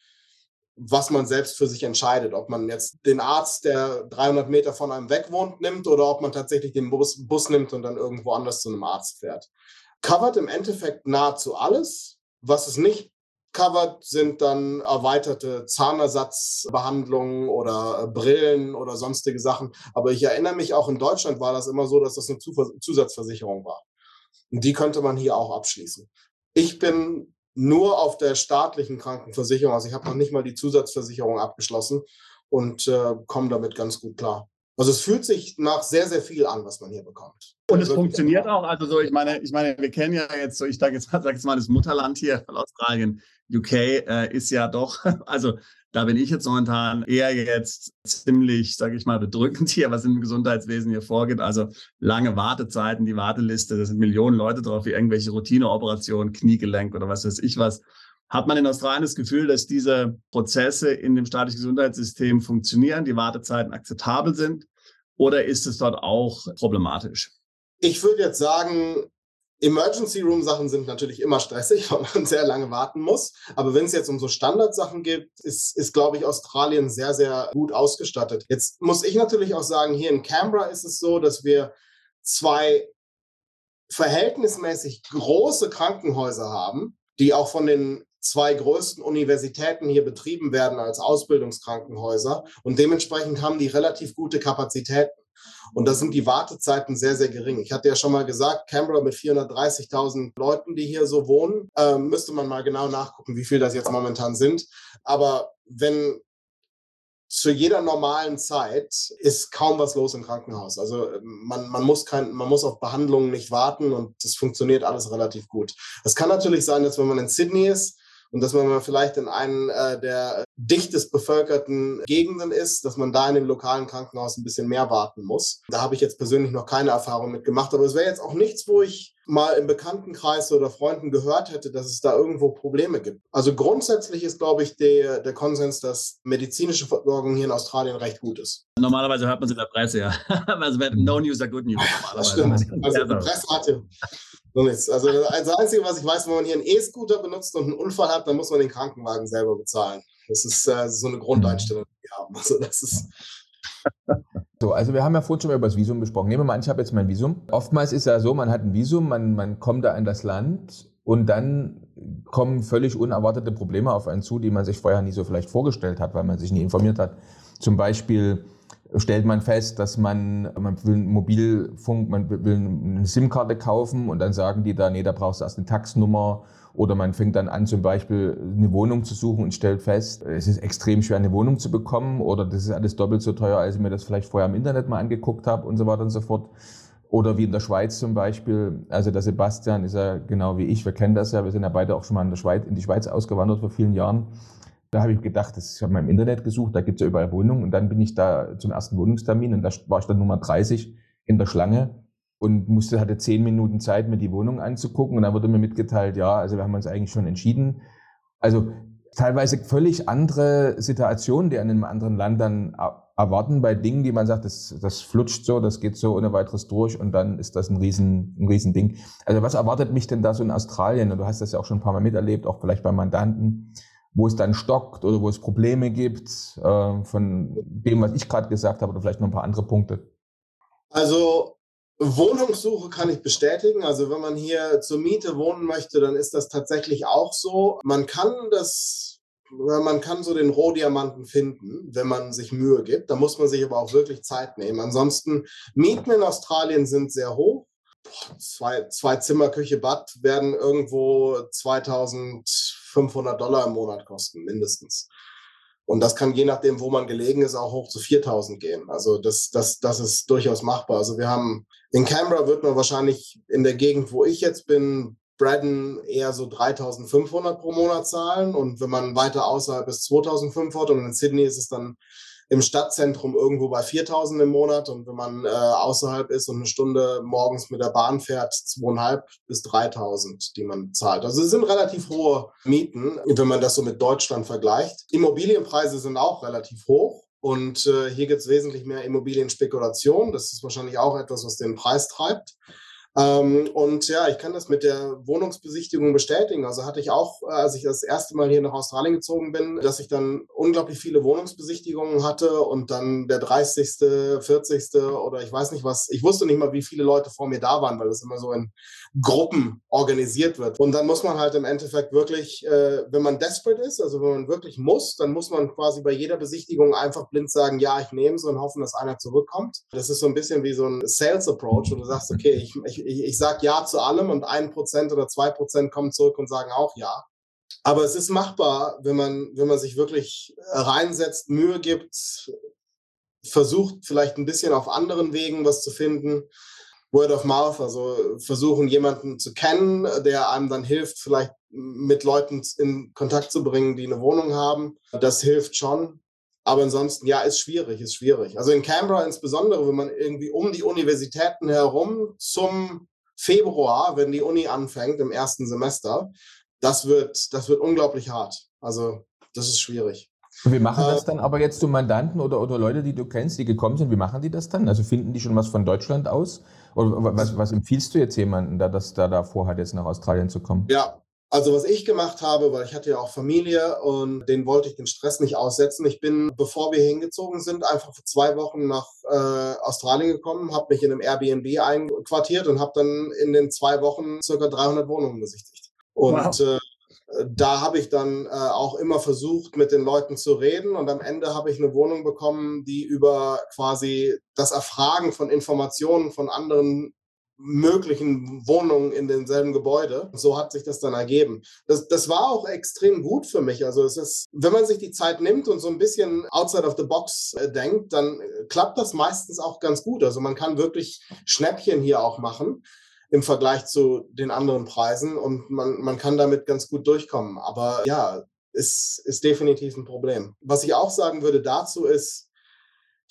was man selbst für sich entscheidet, ob man jetzt den Arzt, der 300 Meter von einem weg wohnt, nimmt oder ob man tatsächlich den Bus, Bus nimmt und dann irgendwo anders zu einem Arzt fährt covert im Endeffekt nahezu alles. Was es nicht covert, sind dann erweiterte Zahnersatzbehandlungen oder äh, Brillen oder sonstige Sachen. Aber ich erinnere mich, auch in Deutschland war das immer so, dass das eine Zusatzversicherung war. Und die könnte man hier auch abschließen. Ich bin nur auf der staatlichen Krankenversicherung, also ich habe noch nicht mal die Zusatzversicherung abgeschlossen und äh, komme damit ganz gut klar. Also es fühlt sich nach sehr, sehr viel an, was man hier bekommt. Und es funktioniert auch. Also so, ich meine, ich meine, wir kennen ja jetzt so, ich sage jetzt, sag jetzt mal, das Mutterland hier von Australien, UK äh, ist ja doch, also da bin ich jetzt momentan eher jetzt ziemlich, sage ich mal, bedrückend hier, was im Gesundheitswesen hier vorgeht. Also lange Wartezeiten, die Warteliste, da sind Millionen Leute drauf, wie irgendwelche Routineoperationen, Kniegelenk oder was weiß ich was. Hat man in Australien das Gefühl, dass diese Prozesse in dem staatlichen Gesundheitssystem funktionieren, die Wartezeiten akzeptabel sind? Oder ist es dort auch problematisch? Ich würde jetzt sagen, Emergency Room Sachen sind natürlich immer stressig, weil man sehr lange warten muss. Aber wenn es jetzt um so Standardsachen geht, ist, ist, glaube ich, Australien sehr, sehr gut ausgestattet. Jetzt muss ich natürlich auch sagen, hier in Canberra ist es so, dass wir zwei verhältnismäßig große Krankenhäuser haben, die auch von den zwei größten Universitäten hier betrieben werden als Ausbildungskrankenhäuser. Und dementsprechend haben die relativ gute Kapazitäten. Und da sind die Wartezeiten sehr, sehr gering. Ich hatte ja schon mal gesagt, Canberra mit 430.000 Leuten, die hier so wohnen, äh, müsste man mal genau nachgucken, wie viel das jetzt momentan sind. Aber wenn zu jeder normalen Zeit ist kaum was los im Krankenhaus. Also man, man, muss kein, man muss auf Behandlungen nicht warten und das funktioniert alles relativ gut. Es kann natürlich sein, dass wenn man in Sydney ist, und dass man vielleicht in einem äh, der dichtest bevölkerten Gegenden ist, dass man da in dem lokalen Krankenhaus ein bisschen mehr warten muss. Da habe ich jetzt persönlich noch keine Erfahrung mit gemacht, aber es wäre jetzt auch nichts, wo ich mal im Bekanntenkreis oder Freunden gehört hätte, dass es da irgendwo Probleme gibt. Also grundsätzlich ist, glaube ich, der, der Konsens, dass medizinische Versorgung hier in Australien recht gut ist. Normalerweise hört man es in der Presse, ja. also no news are good news. Das stimmt. Also die Presse hatte so nichts. Also das Einzige, was ich weiß, wenn man hier einen E-Scooter benutzt und einen Unfall hat, dann muss man den Krankenwagen selber bezahlen. Das ist äh, so eine Grundeinstellung, die wir haben. Also das ist so, also wir haben ja vorhin schon mal über das Visum besprochen. Nehmen wir mal an, ich habe jetzt mein Visum. Oftmals ist ja so, man hat ein Visum, man, man kommt da in das Land und dann kommen völlig unerwartete Probleme auf einen zu, die man sich vorher nie so vielleicht vorgestellt hat, weil man sich nie informiert hat. Zum Beispiel stellt man fest, dass man, man will Mobilfunk, man will eine SIM-Karte kaufen und dann sagen die da, nee, da brauchst du erst eine Taxnummer oder man fängt dann an, zum Beispiel eine Wohnung zu suchen und stellt fest, es ist extrem schwer, eine Wohnung zu bekommen oder das ist alles doppelt so teuer, als ich mir das vielleicht vorher im Internet mal angeguckt habe und so weiter und so fort. Oder wie in der Schweiz zum Beispiel. Also der Sebastian ist ja genau wie ich, wir kennen das ja, wir sind ja beide auch schon mal in, der Schweiz, in die Schweiz ausgewandert vor vielen Jahren. Da habe ich gedacht, das, ich habe mal im Internet gesucht, da gibt es ja überall Wohnungen. Und dann bin ich da zum ersten Wohnungstermin und da war ich dann Nummer 30 in der Schlange und musste, hatte zehn Minuten Zeit, mir die Wohnung anzugucken. Und dann wurde mir mitgeteilt, ja, also wir haben uns eigentlich schon entschieden. Also teilweise völlig andere Situationen, die an einem anderen Land dann erwarten bei Dingen, die man sagt, das, das flutscht so, das geht so ohne weiteres durch und dann ist das ein riesen, ein riesen. Also was erwartet mich denn da so in Australien? Und du hast das ja auch schon ein paar Mal miterlebt, auch vielleicht bei Mandanten, wo es dann stockt oder wo es Probleme gibt, äh, von dem, was ich gerade gesagt habe, oder vielleicht noch ein paar andere Punkte. Also Wohnungssuche kann ich bestätigen. Also wenn man hier zur Miete wohnen möchte, dann ist das tatsächlich auch so. Man kann das, man kann so den Rohdiamanten finden, wenn man sich Mühe gibt. Da muss man sich aber auch wirklich Zeit nehmen. Ansonsten Mieten in Australien sind sehr hoch. Zwei, zwei Zimmer, Küche, Bad werden irgendwo 2500 Dollar im Monat kosten, mindestens. Und das kann je nachdem, wo man gelegen ist, auch hoch zu 4000 gehen. Also das, das, das ist durchaus machbar. Also wir haben, in Canberra wird man wahrscheinlich in der Gegend, wo ich jetzt bin, Braddon eher so 3500 pro Monat zahlen. Und wenn man weiter außerhalb ist, 2500. Und in Sydney ist es dann im Stadtzentrum irgendwo bei 4000 im Monat und wenn man äh, außerhalb ist und eine Stunde morgens mit der Bahn fährt, zweieinhalb bis 3000, die man zahlt. Also es sind relativ hohe Mieten, wenn man das so mit Deutschland vergleicht. Immobilienpreise sind auch relativ hoch. Und äh, hier gibt es wesentlich mehr Immobilienspekulation. Das ist wahrscheinlich auch etwas, was den Preis treibt. Ähm, und ja, ich kann das mit der Wohnungsbesichtigung bestätigen. Also hatte ich auch, äh, als ich das erste Mal hier nach Australien gezogen bin, dass ich dann unglaublich viele Wohnungsbesichtigungen hatte und dann der 30., 40. oder ich weiß nicht was. Ich wusste nicht mal, wie viele Leute vor mir da waren, weil es immer so in Gruppen organisiert wird. Und dann muss man halt im Endeffekt wirklich, äh, wenn man desperate ist, also wenn man wirklich muss, dann muss man quasi bei jeder Besichtigung einfach blind sagen, ja, ich nehme es und hoffen, dass einer zurückkommt. Das ist so ein bisschen wie so ein Sales Approach, wo du sagst, okay, ich, ich ich, ich, sage ja zu allem und ein Prozent oder zwei Prozent kommen zurück und sagen auch ja. Aber es ist machbar, wenn man, wenn man sich wirklich reinsetzt, Mühe gibt, versucht vielleicht ein bisschen auf anderen Wegen was zu finden. Word of Mouth, also versuchen jemanden zu kennen, der einem dann hilft, vielleicht mit Leuten in Kontakt zu bringen, die eine Wohnung haben. Das hilft schon. Aber ansonsten, ja, ist schwierig, ist schwierig. Also in Canberra insbesondere, wenn man irgendwie um die Universitäten herum zum Februar, wenn die Uni anfängt im ersten Semester, das wird, das wird unglaublich hart. Also das ist schwierig. Und wie machen das äh, dann aber jetzt so Mandanten oder, oder Leute, die du kennst, die gekommen sind, wie machen die das dann? Also finden die schon was von Deutschland aus? Oder was, was empfiehlst du jetzt jemanden, da, dass da davor hat, jetzt nach Australien zu kommen? Ja, also was ich gemacht habe, weil ich hatte ja auch Familie und den wollte ich den Stress nicht aussetzen. Ich bin, bevor wir hingezogen sind, einfach für zwei Wochen nach äh, Australien gekommen, habe mich in einem Airbnb einquartiert und habe dann in den zwei Wochen circa 300 Wohnungen besichtigt. Und wow. äh, da habe ich dann äh, auch immer versucht, mit den Leuten zu reden. Und am Ende habe ich eine Wohnung bekommen, die über quasi das Erfragen von Informationen von anderen möglichen Wohnungen in demselben Gebäude. So hat sich das dann ergeben. Das, das war auch extrem gut für mich. Also es ist, wenn man sich die Zeit nimmt und so ein bisschen outside of the box äh, denkt, dann äh, klappt das meistens auch ganz gut. Also man kann wirklich Schnäppchen hier auch machen im Vergleich zu den anderen Preisen und man, man kann damit ganz gut durchkommen. Aber ja, ist, ist definitiv ein Problem. Was ich auch sagen würde dazu ist,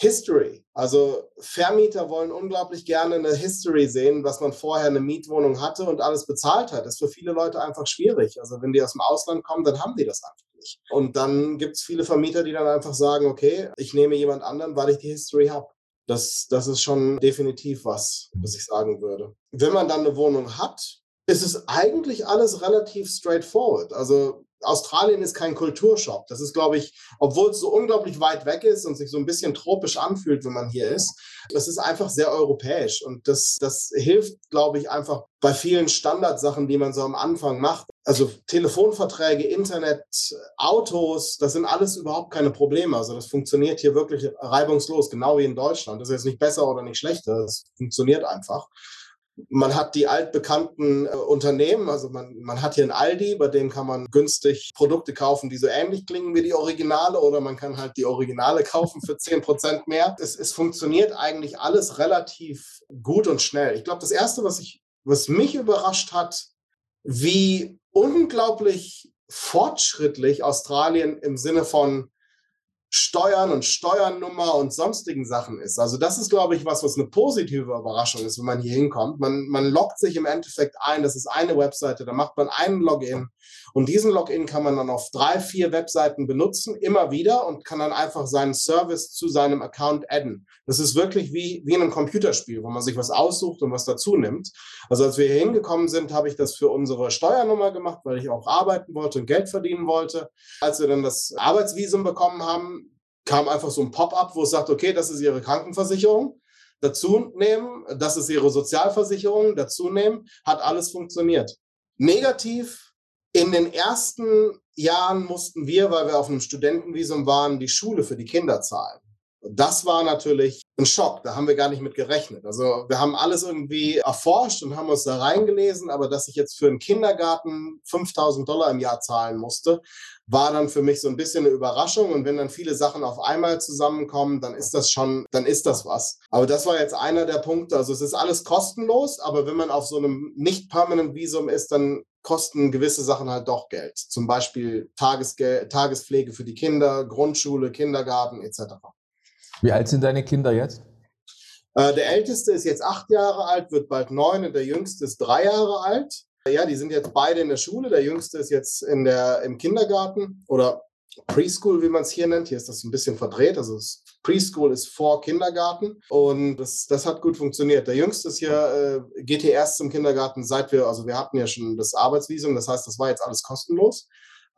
History. Also Vermieter wollen unglaublich gerne eine History sehen, was man vorher eine Mietwohnung hatte und alles bezahlt hat. Das ist für viele Leute einfach schwierig. Also wenn die aus dem Ausland kommen, dann haben die das einfach nicht. Und dann gibt es viele Vermieter, die dann einfach sagen, okay, ich nehme jemand anderen, weil ich die History habe. Das, das ist schon definitiv was, was ich sagen würde. Wenn man dann eine Wohnung hat, ist es eigentlich alles relativ straightforward. Also Australien ist kein Kulturschock. Das ist, glaube ich, obwohl es so unglaublich weit weg ist und sich so ein bisschen tropisch anfühlt, wenn man hier ist, das ist einfach sehr europäisch. Und das, das hilft, glaube ich, einfach bei vielen Standardsachen, die man so am Anfang macht. Also Telefonverträge, Internet, Autos, das sind alles überhaupt keine Probleme. Also das funktioniert hier wirklich reibungslos, genau wie in Deutschland. Das ist jetzt nicht besser oder nicht schlechter. Das funktioniert einfach. Man hat die altbekannten äh, Unternehmen, also man, man hat hier ein Aldi, bei dem kann man günstig Produkte kaufen, die so ähnlich klingen wie die Originale oder man kann halt die Originale kaufen für 10% mehr. Es, es funktioniert eigentlich alles relativ gut und schnell. Ich glaube, das Erste, was, ich, was mich überrascht hat, wie unglaublich fortschrittlich Australien im Sinne von Steuern und Steuernummer und sonstigen Sachen ist. Also das ist, glaube ich, was, was eine positive Überraschung ist, wenn man hier hinkommt. Man, man loggt sich im Endeffekt ein, das ist eine Webseite, da macht man einen Login und diesen Login kann man dann auf drei, vier Webseiten benutzen, immer wieder und kann dann einfach seinen Service zu seinem Account adden. Das ist wirklich wie, wie in einem Computerspiel, wo man sich was aussucht und was dazu nimmt. Also als wir hier hingekommen sind, habe ich das für unsere Steuernummer gemacht, weil ich auch arbeiten wollte und Geld verdienen wollte. Als wir dann das Arbeitsvisum bekommen haben, kam einfach so ein Pop-up, wo es sagt, okay, das ist Ihre Krankenversicherung, dazu nehmen, das ist Ihre Sozialversicherung, dazu nehmen, hat alles funktioniert. Negativ, in den ersten Jahren mussten wir, weil wir auf einem Studentenvisum waren, die Schule für die Kinder zahlen. Das war natürlich ein Schock, da haben wir gar nicht mit gerechnet. Also wir haben alles irgendwie erforscht und haben uns da reingelesen, aber dass ich jetzt für einen Kindergarten 5000 Dollar im Jahr zahlen musste, war dann für mich so ein bisschen eine Überraschung. Und wenn dann viele Sachen auf einmal zusammenkommen, dann ist das schon, dann ist das was. Aber das war jetzt einer der Punkte. Also es ist alles kostenlos, aber wenn man auf so einem nicht permanent Visum ist, dann kosten gewisse Sachen halt doch Geld. Zum Beispiel Tagesgeld, Tagespflege für die Kinder, Grundschule, Kindergarten etc. Wie alt sind deine Kinder jetzt? Äh, der älteste ist jetzt acht Jahre alt, wird bald neun und der jüngste ist drei Jahre alt. Ja, die sind jetzt beide in der Schule. Der jüngste ist jetzt in der, im Kindergarten oder Preschool, wie man es hier nennt. Hier ist das ein bisschen verdreht. Also Preschool ist vor Kindergarten und das, das hat gut funktioniert. Der Jüngste ist hier, äh, geht hier erst zum Kindergarten, seit wir, also wir hatten ja schon das Arbeitsvisum, das heißt, das war jetzt alles kostenlos.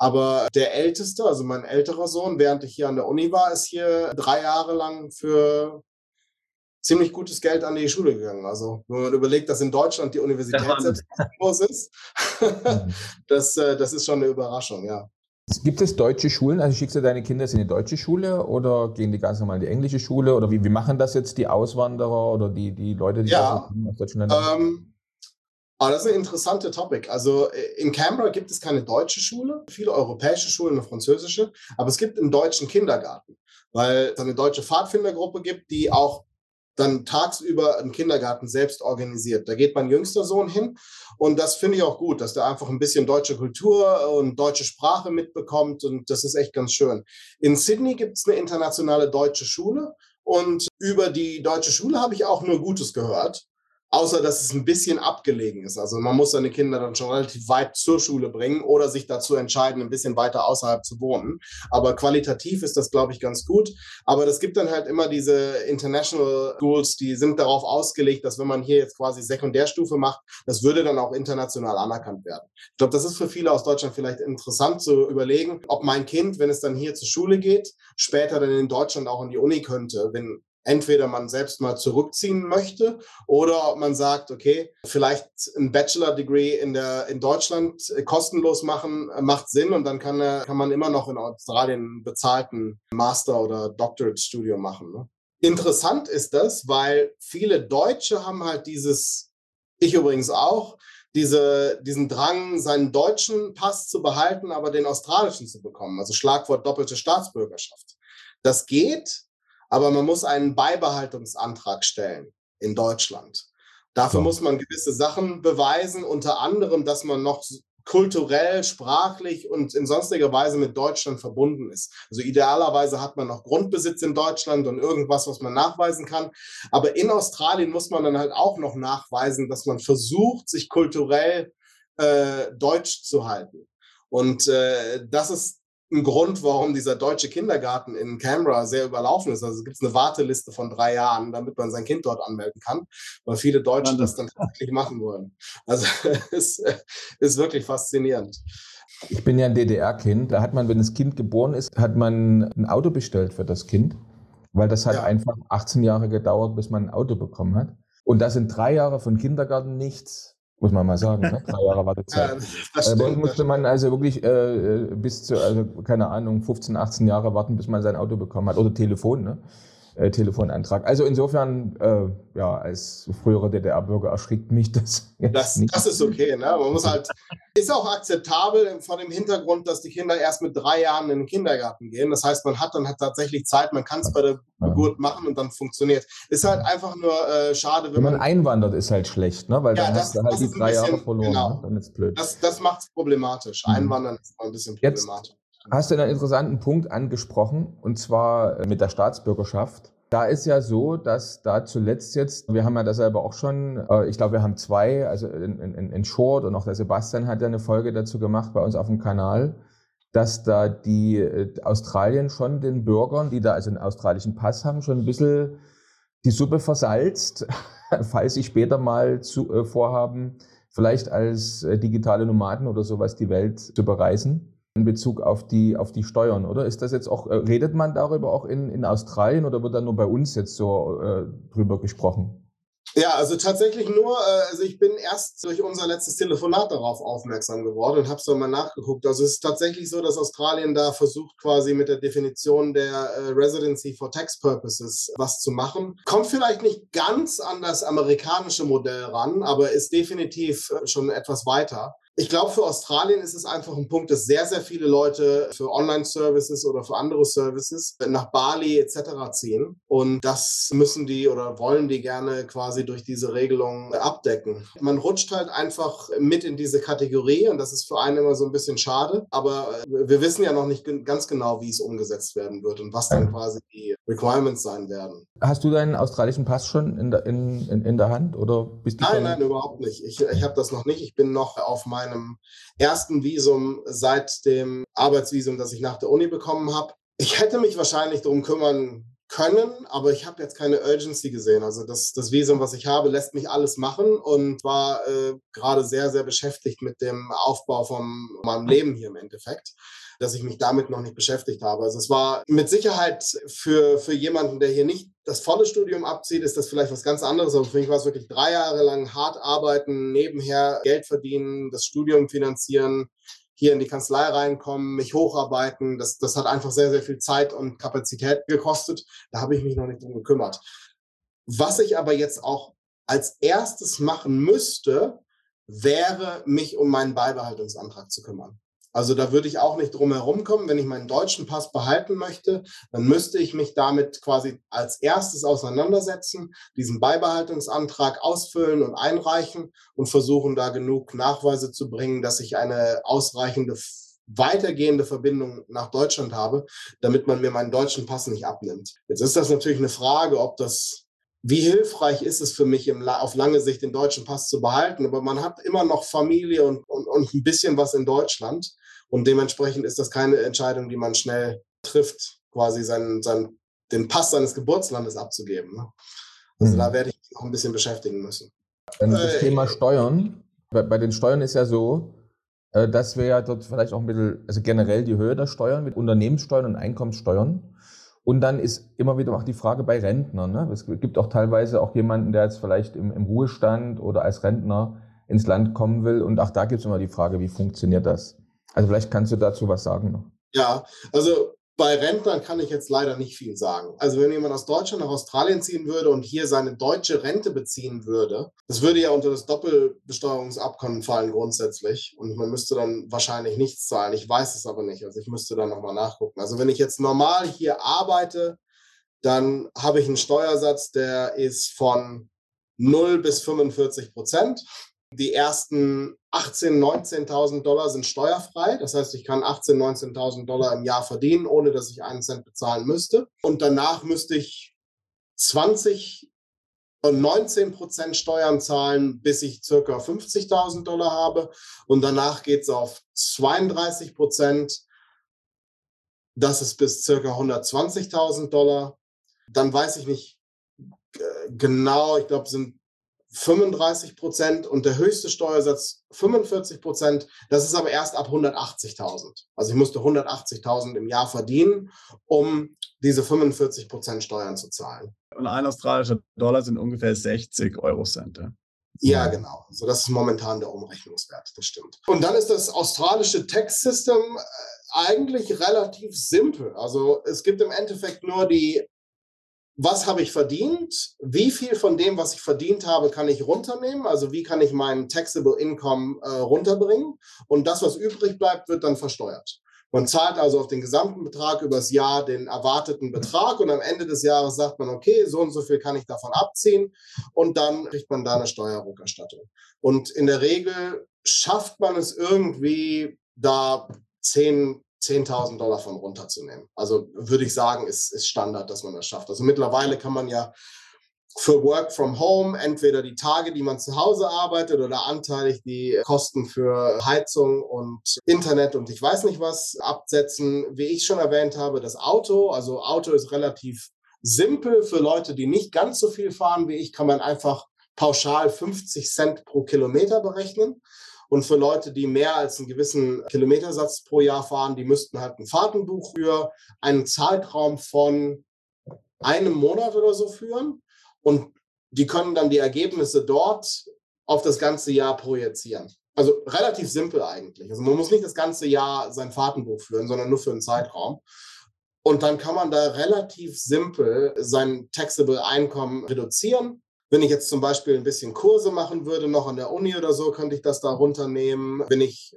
Aber der Älteste, also mein älterer Sohn, während ich hier an der Uni war, ist hier drei Jahre lang für ziemlich gutes Geld an die Schule gegangen. Also wenn man überlegt, dass in Deutschland die Universität selbst kostenlos ist, das, äh, das ist schon eine Überraschung, ja. Gibt es deutsche Schulen? Also schickst du deine Kinder in die deutsche Schule oder gehen die ganz normal in die englische Schule? Oder wie, wie machen das jetzt die Auswanderer oder die, die Leute, die ja, aus deutschen Ländern? Ähm, Aber das ist ein interessanter Topic. Also äh, in Canberra gibt es keine deutsche Schule, viele europäische Schulen, eine französische, aber es gibt einen deutschen Kindergarten, weil es eine deutsche Pfadfindergruppe gibt, die auch dann tagsüber einen Kindergarten selbst organisiert. Da geht mein jüngster Sohn hin und das finde ich auch gut, dass der einfach ein bisschen deutsche Kultur und deutsche Sprache mitbekommt und das ist echt ganz schön. In Sydney gibt es eine internationale deutsche Schule und über die deutsche Schule habe ich auch nur Gutes gehört außer dass es ein bisschen abgelegen ist. Also man muss seine Kinder dann schon relativ weit zur Schule bringen oder sich dazu entscheiden, ein bisschen weiter außerhalb zu wohnen. Aber qualitativ ist das, glaube ich, ganz gut. Aber das gibt dann halt immer diese International Schools, die sind darauf ausgelegt, dass wenn man hier jetzt quasi Sekundärstufe macht, das würde dann auch international anerkannt werden. Ich glaube, das ist für viele aus Deutschland vielleicht interessant zu überlegen, ob mein Kind, wenn es dann hier zur Schule geht, später dann in Deutschland auch in die Uni könnte, wenn entweder man selbst mal zurückziehen möchte oder ob man sagt, okay, vielleicht ein Bachelor-Degree in, der, in Deutschland äh, kostenlos machen, äh, macht Sinn und dann kann, kann man immer noch in Australien bezahlten Master- oder Doctorate-Studium machen. Ne? Interessant ist das, weil viele Deutsche haben halt dieses, ich übrigens auch, diese, diesen Drang, seinen deutschen Pass zu behalten, aber den australischen zu bekommen. Also Schlagwort doppelte Staatsbürgerschaft. Das geht, aber man muss einen Beibehaltungsantrag stellen in Deutschland. Dafür so. muss man gewisse Sachen beweisen, unter anderem, dass man noch kulturell, sprachlich und in sonstiger Weise mit Deutschland verbunden ist. Also idealerweise hat man noch Grundbesitz in Deutschland und irgendwas, was man nachweisen kann. Aber in Australien muss man dann halt auch noch nachweisen, dass man versucht, sich kulturell äh, deutsch zu halten. Und äh, das ist ein Grund, warum dieser deutsche Kindergarten in Canberra sehr überlaufen ist. Also gibt es eine Warteliste von drei Jahren, damit man sein Kind dort anmelden kann, weil viele Deutsche das dann tatsächlich machen wollen. Also es ist, ist wirklich faszinierend. Ich bin ja ein DDR-Kind. Da hat man, wenn das Kind geboren ist, hat man ein Auto bestellt für das Kind, weil das hat ja. einfach 18 Jahre gedauert, bis man ein Auto bekommen hat. Und da sind drei Jahre von Kindergarten nichts muss man mal sagen. Ne? Drei Jahre Wartezeit. ja, äh, stimmt, musste man also wirklich äh, bis zu, also keine Ahnung, 15, 18 Jahre warten, bis man sein Auto bekommen hat. Oder Telefon, ne? Äh, Telefonantrag. Also insofern, äh, ja, als früherer DDR-Bürger erschrickt mich das. Das, nicht. das ist okay, ne? Man muss halt, ist auch akzeptabel vor dem Hintergrund, dass die Kinder erst mit drei Jahren in den Kindergarten gehen. Das heißt, man hat dann halt tatsächlich Zeit, man kann es bei der. Geburt machen und dann funktioniert. Ist halt einfach nur äh, schade, wenn, wenn man, man, einwandert, ist halt schlecht, ne? Weil ja, dann das, hast du halt die drei bisschen, Jahre verloren. Genau. Ne? Dann ist blöd. Das, das macht es problematisch. Mhm. Einwandern ist ein bisschen problematisch. Jetzt hast du einen interessanten Punkt angesprochen, und zwar äh, mit der Staatsbürgerschaft. Da ist ja so, dass da zuletzt jetzt, wir haben ja da selber auch schon, äh, ich glaube, wir haben zwei, also in, in, in Short und auch der Sebastian hat ja eine Folge dazu gemacht bei uns auf dem Kanal, dass da die äh, Australien schon den Bürgern, die da also einen australischen Pass haben, schon ein bisschen die Suppe versalzt, falls sie später mal zu, äh, vorhaben, vielleicht als digitale Nomaden oder sowas die Welt zu bereisen in Bezug auf die, auf die Steuern, oder? Ist das jetzt auch, äh, redet man darüber auch in, in Australien oder wird da nur bei uns jetzt so äh, drüber gesprochen? Ja, also tatsächlich nur, äh, also ich bin erst durch unser letztes Telefonat darauf aufmerksam geworden und habe es dann mal nachgeguckt. Also es ist tatsächlich so, dass Australien da versucht quasi mit der Definition der äh, Residency for Tax Purposes was zu machen. Kommt vielleicht nicht ganz an das amerikanische Modell ran, aber ist definitiv schon etwas weiter. Ich glaube, für Australien ist es einfach ein Punkt, dass sehr, sehr viele Leute für Online-Services oder für andere Services nach Bali etc. ziehen. Und das müssen die oder wollen die gerne quasi durch diese Regelung abdecken. Man rutscht halt einfach mit in diese Kategorie und das ist für einen immer so ein bisschen schade. Aber wir wissen ja noch nicht ganz genau, wie es umgesetzt werden wird und was dann quasi die Requirements sein werden. Hast du deinen australischen Pass schon in der, in, in, in der Hand oder bist du Nein, nein, überhaupt nicht. Ich, ich habe das noch nicht. Ich bin noch auf meinem ersten Visum seit dem Arbeitsvisum, das ich nach der Uni bekommen habe. Ich hätte mich wahrscheinlich darum kümmern können, aber ich habe jetzt keine Urgency gesehen. Also das, das Visum, was ich habe, lässt mich alles machen und war äh, gerade sehr, sehr beschäftigt mit dem Aufbau von meinem Leben hier im Endeffekt dass ich mich damit noch nicht beschäftigt habe. Also es war mit Sicherheit für, für jemanden, der hier nicht das volle Studium abzieht, ist das vielleicht was ganz anderes. Aber für mich war es wirklich drei Jahre lang hart arbeiten, nebenher Geld verdienen, das Studium finanzieren, hier in die Kanzlei reinkommen, mich hocharbeiten. Das, das hat einfach sehr, sehr viel Zeit und Kapazität gekostet. Da habe ich mich noch nicht drum gekümmert. Was ich aber jetzt auch als erstes machen müsste, wäre, mich um meinen Beibehaltungsantrag zu kümmern. Also da würde ich auch nicht drum herum kommen. Wenn ich meinen deutschen Pass behalten möchte, dann müsste ich mich damit quasi als erstes auseinandersetzen, diesen Beibehaltungsantrag ausfüllen und einreichen und versuchen da genug Nachweise zu bringen, dass ich eine ausreichende weitergehende Verbindung nach Deutschland habe, damit man mir meinen deutschen Pass nicht abnimmt. Jetzt ist das natürlich eine Frage, ob das wie hilfreich ist es für mich, im, auf lange Sicht den deutschen Pass zu behalten? Aber man hat immer noch Familie und, und, und ein bisschen was in Deutschland. Und dementsprechend ist das keine Entscheidung, die man schnell trifft, quasi seinen, seinen, den Pass seines Geburtslandes abzugeben. Ne? Also mhm. da werde ich mich noch ein bisschen beschäftigen müssen. Das äh, Thema Steuern. Bei, bei, den Steuern ist ja so, äh, dass wir ja dort vielleicht auch ein bisschen, also generell die Höhe der Steuern mit Unternehmenssteuern und Einkommenssteuern. Und dann ist immer wieder auch die Frage bei Rentnern. Ne? Es gibt auch teilweise auch jemanden, der jetzt vielleicht im, im Ruhestand oder als Rentner ins Land kommen will. Und auch da gibt es immer die Frage, wie funktioniert das? Also vielleicht kannst du dazu was sagen noch. Ja, also bei Rentnern kann ich jetzt leider nicht viel sagen. Also wenn jemand aus Deutschland nach Australien ziehen würde und hier seine deutsche Rente beziehen würde, das würde ja unter das Doppelbesteuerungsabkommen fallen grundsätzlich und man müsste dann wahrscheinlich nichts zahlen. Ich weiß es aber nicht. Also ich müsste dann nochmal nachgucken. Also wenn ich jetzt normal hier arbeite, dann habe ich einen Steuersatz, der ist von 0 bis 45 Prozent. Die ersten 18.000, 19.000 Dollar sind steuerfrei. Das heißt, ich kann 18.000, 19.000 Dollar im Jahr verdienen, ohne dass ich einen Cent bezahlen müsste. Und danach müsste ich 20 und 19 Prozent Steuern zahlen, bis ich circa 50.000 Dollar habe. Und danach geht es auf 32 Prozent. Das ist bis circa 120.000 Dollar. Dann weiß ich nicht genau, ich glaube, sind 35 Prozent und der höchste Steuersatz 45 Prozent. Das ist aber erst ab 180.000. Also ich musste 180.000 im Jahr verdienen, um diese 45 Prozent Steuern zu zahlen. Und ein australischer Dollar sind ungefähr 60 Eurocent. Ja, genau. Also das ist momentan der Umrechnungswert, das stimmt. Und dann ist das australische Tax System äh, eigentlich relativ simpel. Also es gibt im Endeffekt nur die was habe ich verdient? Wie viel von dem, was ich verdient habe, kann ich runternehmen? Also wie kann ich mein Taxable Income äh, runterbringen? Und das, was übrig bleibt, wird dann versteuert. Man zahlt also auf den gesamten Betrag übers Jahr den erwarteten Betrag und am Ende des Jahres sagt man, okay, so und so viel kann ich davon abziehen und dann kriegt man da eine Steuerrückerstattung. Und in der Regel schafft man es irgendwie, da 10, 10.000 Dollar von runterzunehmen. Also würde ich sagen, ist, ist Standard, dass man das schafft. Also mittlerweile kann man ja für Work from Home entweder die Tage, die man zu Hause arbeitet oder anteilig die Kosten für Heizung und Internet und ich weiß nicht was absetzen. Wie ich schon erwähnt habe, das Auto. Also Auto ist relativ simpel für Leute, die nicht ganz so viel fahren wie ich, kann man einfach pauschal 50 Cent pro Kilometer berechnen. Und für Leute, die mehr als einen gewissen Kilometersatz pro Jahr fahren, die müssten halt ein Fahrtenbuch für einen Zeitraum von einem Monat oder so führen. Und die können dann die Ergebnisse dort auf das ganze Jahr projizieren. Also relativ simpel eigentlich. Also man muss nicht das ganze Jahr sein Fahrtenbuch führen, sondern nur für einen Zeitraum. Und dann kann man da relativ simpel sein taxable Einkommen reduzieren wenn ich jetzt zum Beispiel ein bisschen Kurse machen würde, noch an der Uni oder so, könnte ich das da runternehmen. Wenn ich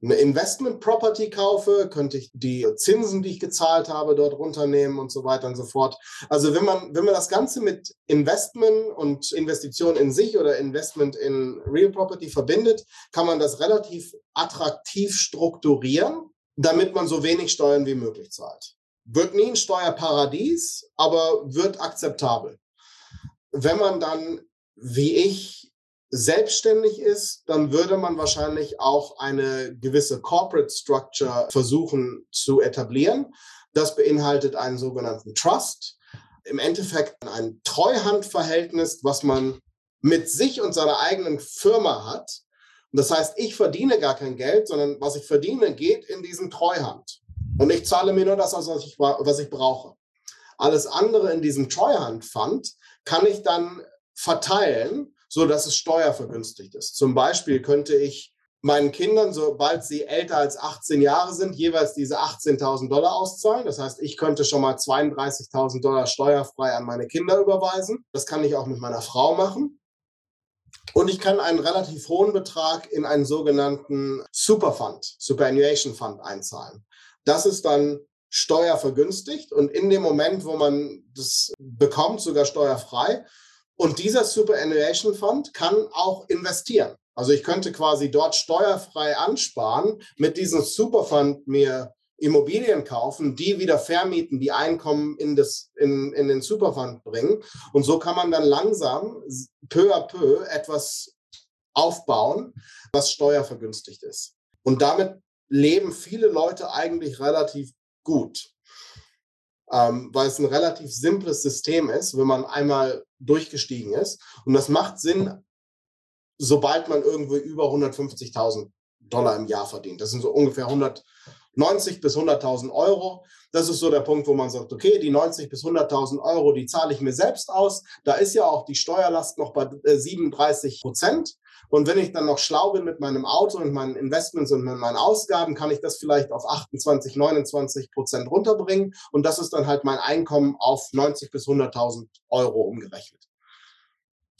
eine Investment Property kaufe, könnte ich die Zinsen, die ich gezahlt habe, dort runternehmen und so weiter und so fort. Also wenn man, wenn man das Ganze mit Investment und Investition in sich oder Investment in Real Property verbindet, kann man das relativ attraktiv strukturieren, damit man so wenig Steuern wie möglich zahlt. Wird nie ein Steuerparadies, aber wird akzeptabel wenn man dann, wie ich, selbstständig ist, dann würde man wahrscheinlich auch eine gewisse Corporate Structure versuchen zu etablieren. Das beinhaltet einen sogenannten Trust. Im Endeffekt ein Treuhandverhältnis, was man mit sich und seiner eigenen Firma hat. Und das heißt, ich verdiene gar kein Geld, sondern was ich verdiene, geht in diesen Treuhand. Und ich zahle mir nur das aus, was ich, was ich brauche. Alles andere in diesem Treuhandfund kann ich dann verteilen, so dass es steuervergünstigt ist. Zum Beispiel könnte ich meinen Kindern, sobald sie älter als 18 Jahre sind, jeweils diese 18.000 Dollar auszahlen. Das heißt, ich könnte schon mal 32.000 Dollar steuerfrei an meine Kinder überweisen. Das kann ich auch mit meiner Frau machen. Und ich kann einen relativ hohen Betrag in einen sogenannten Superfund, Superannuation Fund einzahlen. Das ist dann steuervergünstigt und in dem Moment, wo man das bekommt, sogar steuerfrei. Und dieser Superannuation Fund kann auch investieren. Also ich könnte quasi dort steuerfrei ansparen, mit diesem Superfund mir Immobilien kaufen, die wieder vermieten, die Einkommen in, das, in, in den Superfund bringen. Und so kann man dann langsam, peu à peu, etwas aufbauen, was steuervergünstigt ist. Und damit leben viele Leute eigentlich relativ gut, ähm, weil es ein relativ simples System ist, wenn man einmal durchgestiegen ist. Und das macht Sinn, sobald man irgendwo über 150.000 Dollar im Jahr verdient. Das sind so ungefähr 100, 90 bis 100.000 Euro. Das ist so der Punkt, wo man sagt, okay, die 90 bis 100.000 Euro, die zahle ich mir selbst aus. Da ist ja auch die Steuerlast noch bei 37 äh, Prozent. Und wenn ich dann noch schlau bin mit meinem Auto und meinen Investments und mit meinen Ausgaben, kann ich das vielleicht auf 28, 29 Prozent runterbringen. Und das ist dann halt mein Einkommen auf 90 bis 100.000 Euro umgerechnet.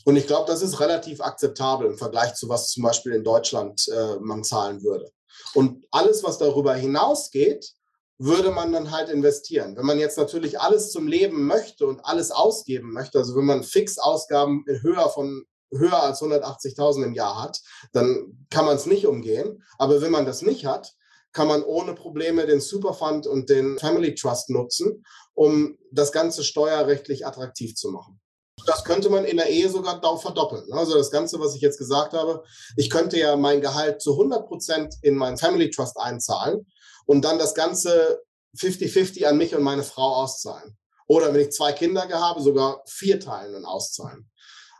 Und ich glaube, das ist relativ akzeptabel im Vergleich zu was zum Beispiel in Deutschland äh, man zahlen würde. Und alles, was darüber hinausgeht, würde man dann halt investieren. Wenn man jetzt natürlich alles zum Leben möchte und alles ausgeben möchte, also wenn man Fixausgaben höher von höher als 180.000 im Jahr hat, dann kann man es nicht umgehen. Aber wenn man das nicht hat, kann man ohne Probleme den Superfund und den Family Trust nutzen, um das Ganze steuerrechtlich attraktiv zu machen. Das könnte man in der Ehe sogar verdoppeln. Also das Ganze, was ich jetzt gesagt habe, ich könnte ja mein Gehalt zu 100 Prozent in meinen Family Trust einzahlen und dann das Ganze 50-50 an mich und meine Frau auszahlen. Oder wenn ich zwei Kinder habe, sogar vier teilen und auszahlen.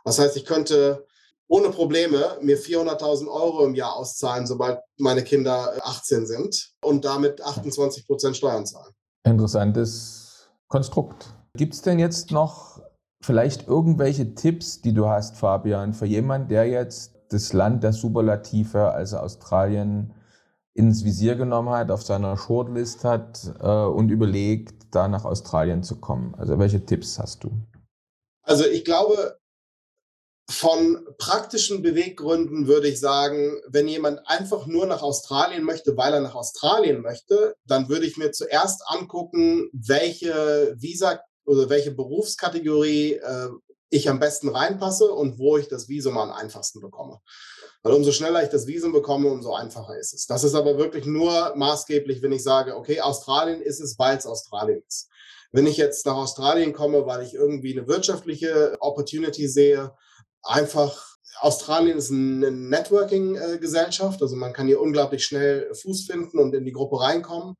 Das heißt, ich könnte ohne Probleme mir 400.000 Euro im Jahr auszahlen, sobald meine Kinder 18 sind und damit 28 Prozent Steuern zahlen. Interessantes Konstrukt. Gibt es denn jetzt noch vielleicht irgendwelche Tipps, die du hast, Fabian, für jemanden, der jetzt das Land der Superlative, also Australien, ins Visier genommen hat, auf seiner Shortlist hat äh, und überlegt, da nach Australien zu kommen? Also welche Tipps hast du? Also ich glaube, von praktischen Beweggründen würde ich sagen, wenn jemand einfach nur nach Australien möchte, weil er nach Australien möchte, dann würde ich mir zuerst angucken, welche Visa oder welche Berufskategorie äh, ich am besten reinpasse und wo ich das Visum am einfachsten bekomme. Weil umso schneller ich das Visum bekomme, umso einfacher ist es. Das ist aber wirklich nur maßgeblich, wenn ich sage, okay, Australien ist es, weil es Australien ist. Wenn ich jetzt nach Australien komme, weil ich irgendwie eine wirtschaftliche Opportunity sehe, einfach Australien ist eine Networking-Gesellschaft, also man kann hier unglaublich schnell Fuß finden und in die Gruppe reinkommen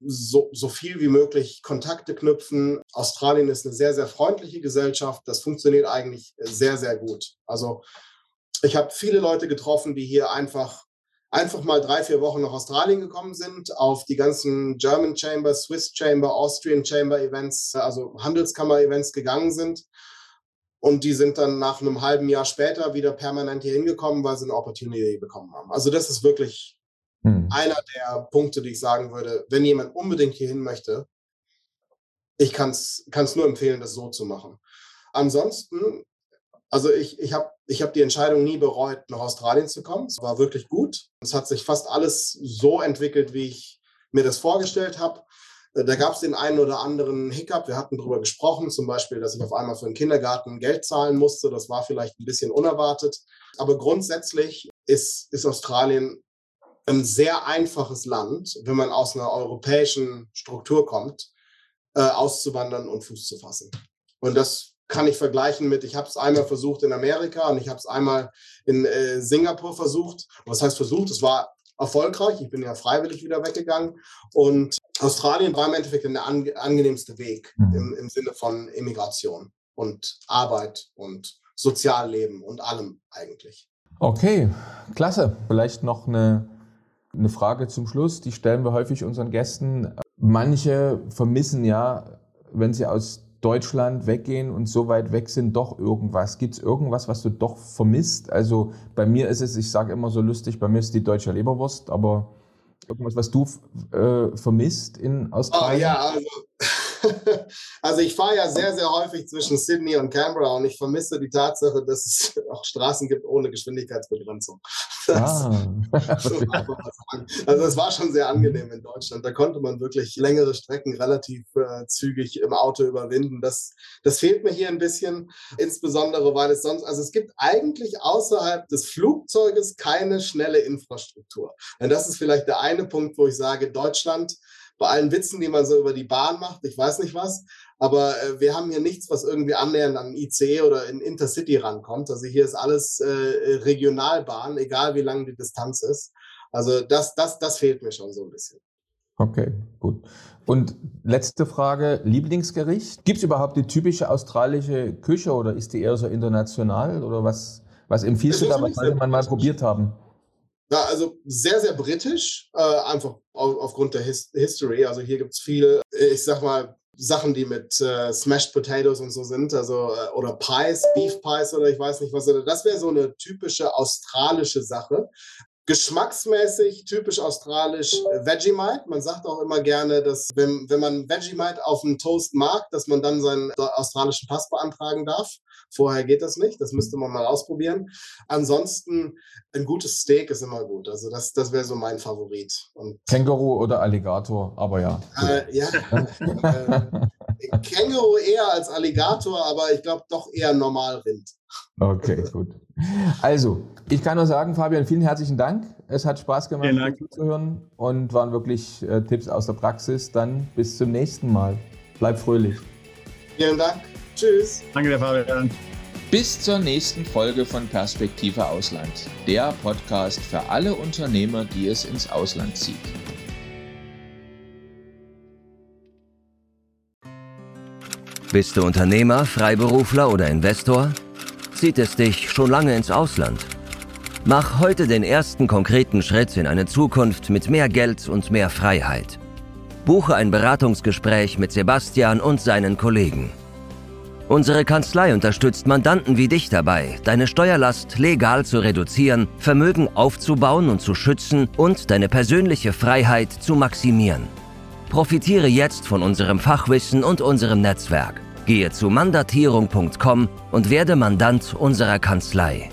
so, so viel wie möglich Kontakte knüpfen. Australien ist eine sehr, sehr freundliche Gesellschaft. Das funktioniert eigentlich sehr, sehr gut. Also ich habe viele Leute getroffen, die hier einfach einfach mal drei, vier Wochen nach Australien gekommen sind, auf die ganzen German Chamber, Swiss Chamber, Austrian Chamber Events, also Handelskammer Events gegangen sind. Und die sind dann nach einem halben Jahr später wieder permanent hier hingekommen, weil sie eine Opportunity bekommen haben. Also das ist wirklich hm. Einer der Punkte, die ich sagen würde, wenn jemand unbedingt hierhin möchte, ich kann es nur empfehlen, das so zu machen. Ansonsten, also ich, ich habe ich hab die Entscheidung nie bereut, nach Australien zu kommen. Es war wirklich gut. Es hat sich fast alles so entwickelt, wie ich mir das vorgestellt habe. Äh, da gab es den einen oder anderen Hiccup. Wir hatten darüber gesprochen, zum Beispiel, dass ich auf einmal für den Kindergarten Geld zahlen musste. Das war vielleicht ein bisschen unerwartet. Aber grundsätzlich ist, ist Australien ein sehr einfaches Land, wenn man aus einer europäischen Struktur kommt, äh, auszuwandern und Fuß zu fassen. Und das kann ich vergleichen mit, ich habe es einmal versucht in Amerika und ich habe es einmal in äh, Singapur versucht. Was heißt versucht? Es war erfolgreich. Ich bin ja freiwillig wieder weggegangen. Und Australien war im Endeffekt der ange angenehmste Weg mhm. im, im Sinne von Immigration und Arbeit und Sozialleben und allem eigentlich. Okay, klasse. Vielleicht noch eine eine Frage zum Schluss, die stellen wir häufig unseren Gästen. Manche vermissen ja, wenn sie aus Deutschland weggehen und so weit weg sind, doch irgendwas. Gibt es irgendwas, was du doch vermisst? Also bei mir ist es, ich sage immer so lustig, bei mir ist die deutsche Leberwurst, aber irgendwas, was du äh, vermisst in Australien? Oh, ja, also also ich fahre ja sehr, sehr häufig zwischen Sydney und Canberra und ich vermisse die Tatsache, dass es auch Straßen gibt ohne Geschwindigkeitsbegrenzung. Das, ah. also es war schon sehr angenehm in Deutschland. Da konnte man wirklich längere Strecken relativ äh, zügig im Auto überwinden. Das, das fehlt mir hier ein bisschen, insbesondere weil es sonst, also es gibt eigentlich außerhalb des Flugzeuges keine schnelle Infrastruktur. Und das ist vielleicht der eine Punkt, wo ich sage, Deutschland bei allen Witzen, die man so über die Bahn macht, ich weiß nicht was, aber äh, wir haben hier nichts, was irgendwie annähernd an IC oder in Intercity rankommt. Also hier ist alles äh, Regionalbahn, egal wie lang die Distanz ist. Also das, das, das fehlt mir schon so ein bisschen. Okay, gut. Und letzte Frage, Lieblingsgericht? Gibt es überhaupt die typische australische Küche oder ist die eher so international oder was, was empfiehlst du da, was man mal probiert haben? Ja, also sehr, sehr britisch, äh, einfach auf, aufgrund der His History. Also hier gibt es viel, ich sag mal, Sachen, die mit äh, Smashed Potatoes und so sind, also äh, oder Pies, Beef Pies oder ich weiß nicht was. Das wäre so eine typische australische Sache. Geschmacksmäßig typisch australisch äh, Vegemite. Man sagt auch immer gerne, dass wenn, wenn man Vegemite auf dem Toast mag, dass man dann seinen australischen Pass beantragen darf. Vorher geht das nicht. Das müsste man mal ausprobieren. Ansonsten ein gutes Steak ist immer gut. Also das, das wäre so mein Favorit. Und Känguru oder Alligator, aber ja. Äh, ja. äh, Känguru eher als Alligator, aber ich glaube doch eher Normalrind. Okay, gut. Also, ich kann nur sagen, Fabian, vielen herzlichen Dank. Es hat Spaß gemacht, zuzuhören und waren wirklich äh, Tipps aus der Praxis. Dann bis zum nächsten Mal. Bleib fröhlich. Vielen Dank. Tschüss. Danke, der Fabian. Bis zur nächsten Folge von Perspektive Ausland, der Podcast für alle Unternehmer, die es ins Ausland zieht. Bist du Unternehmer, Freiberufler oder Investor? Zieht es dich schon lange ins Ausland? Mach heute den ersten konkreten Schritt in eine Zukunft mit mehr Geld und mehr Freiheit. Buche ein Beratungsgespräch mit Sebastian und seinen Kollegen. Unsere Kanzlei unterstützt Mandanten wie dich dabei, deine Steuerlast legal zu reduzieren, Vermögen aufzubauen und zu schützen und deine persönliche Freiheit zu maximieren. Profitiere jetzt von unserem Fachwissen und unserem Netzwerk. Gehe zu mandatierung.com und werde Mandant unserer Kanzlei.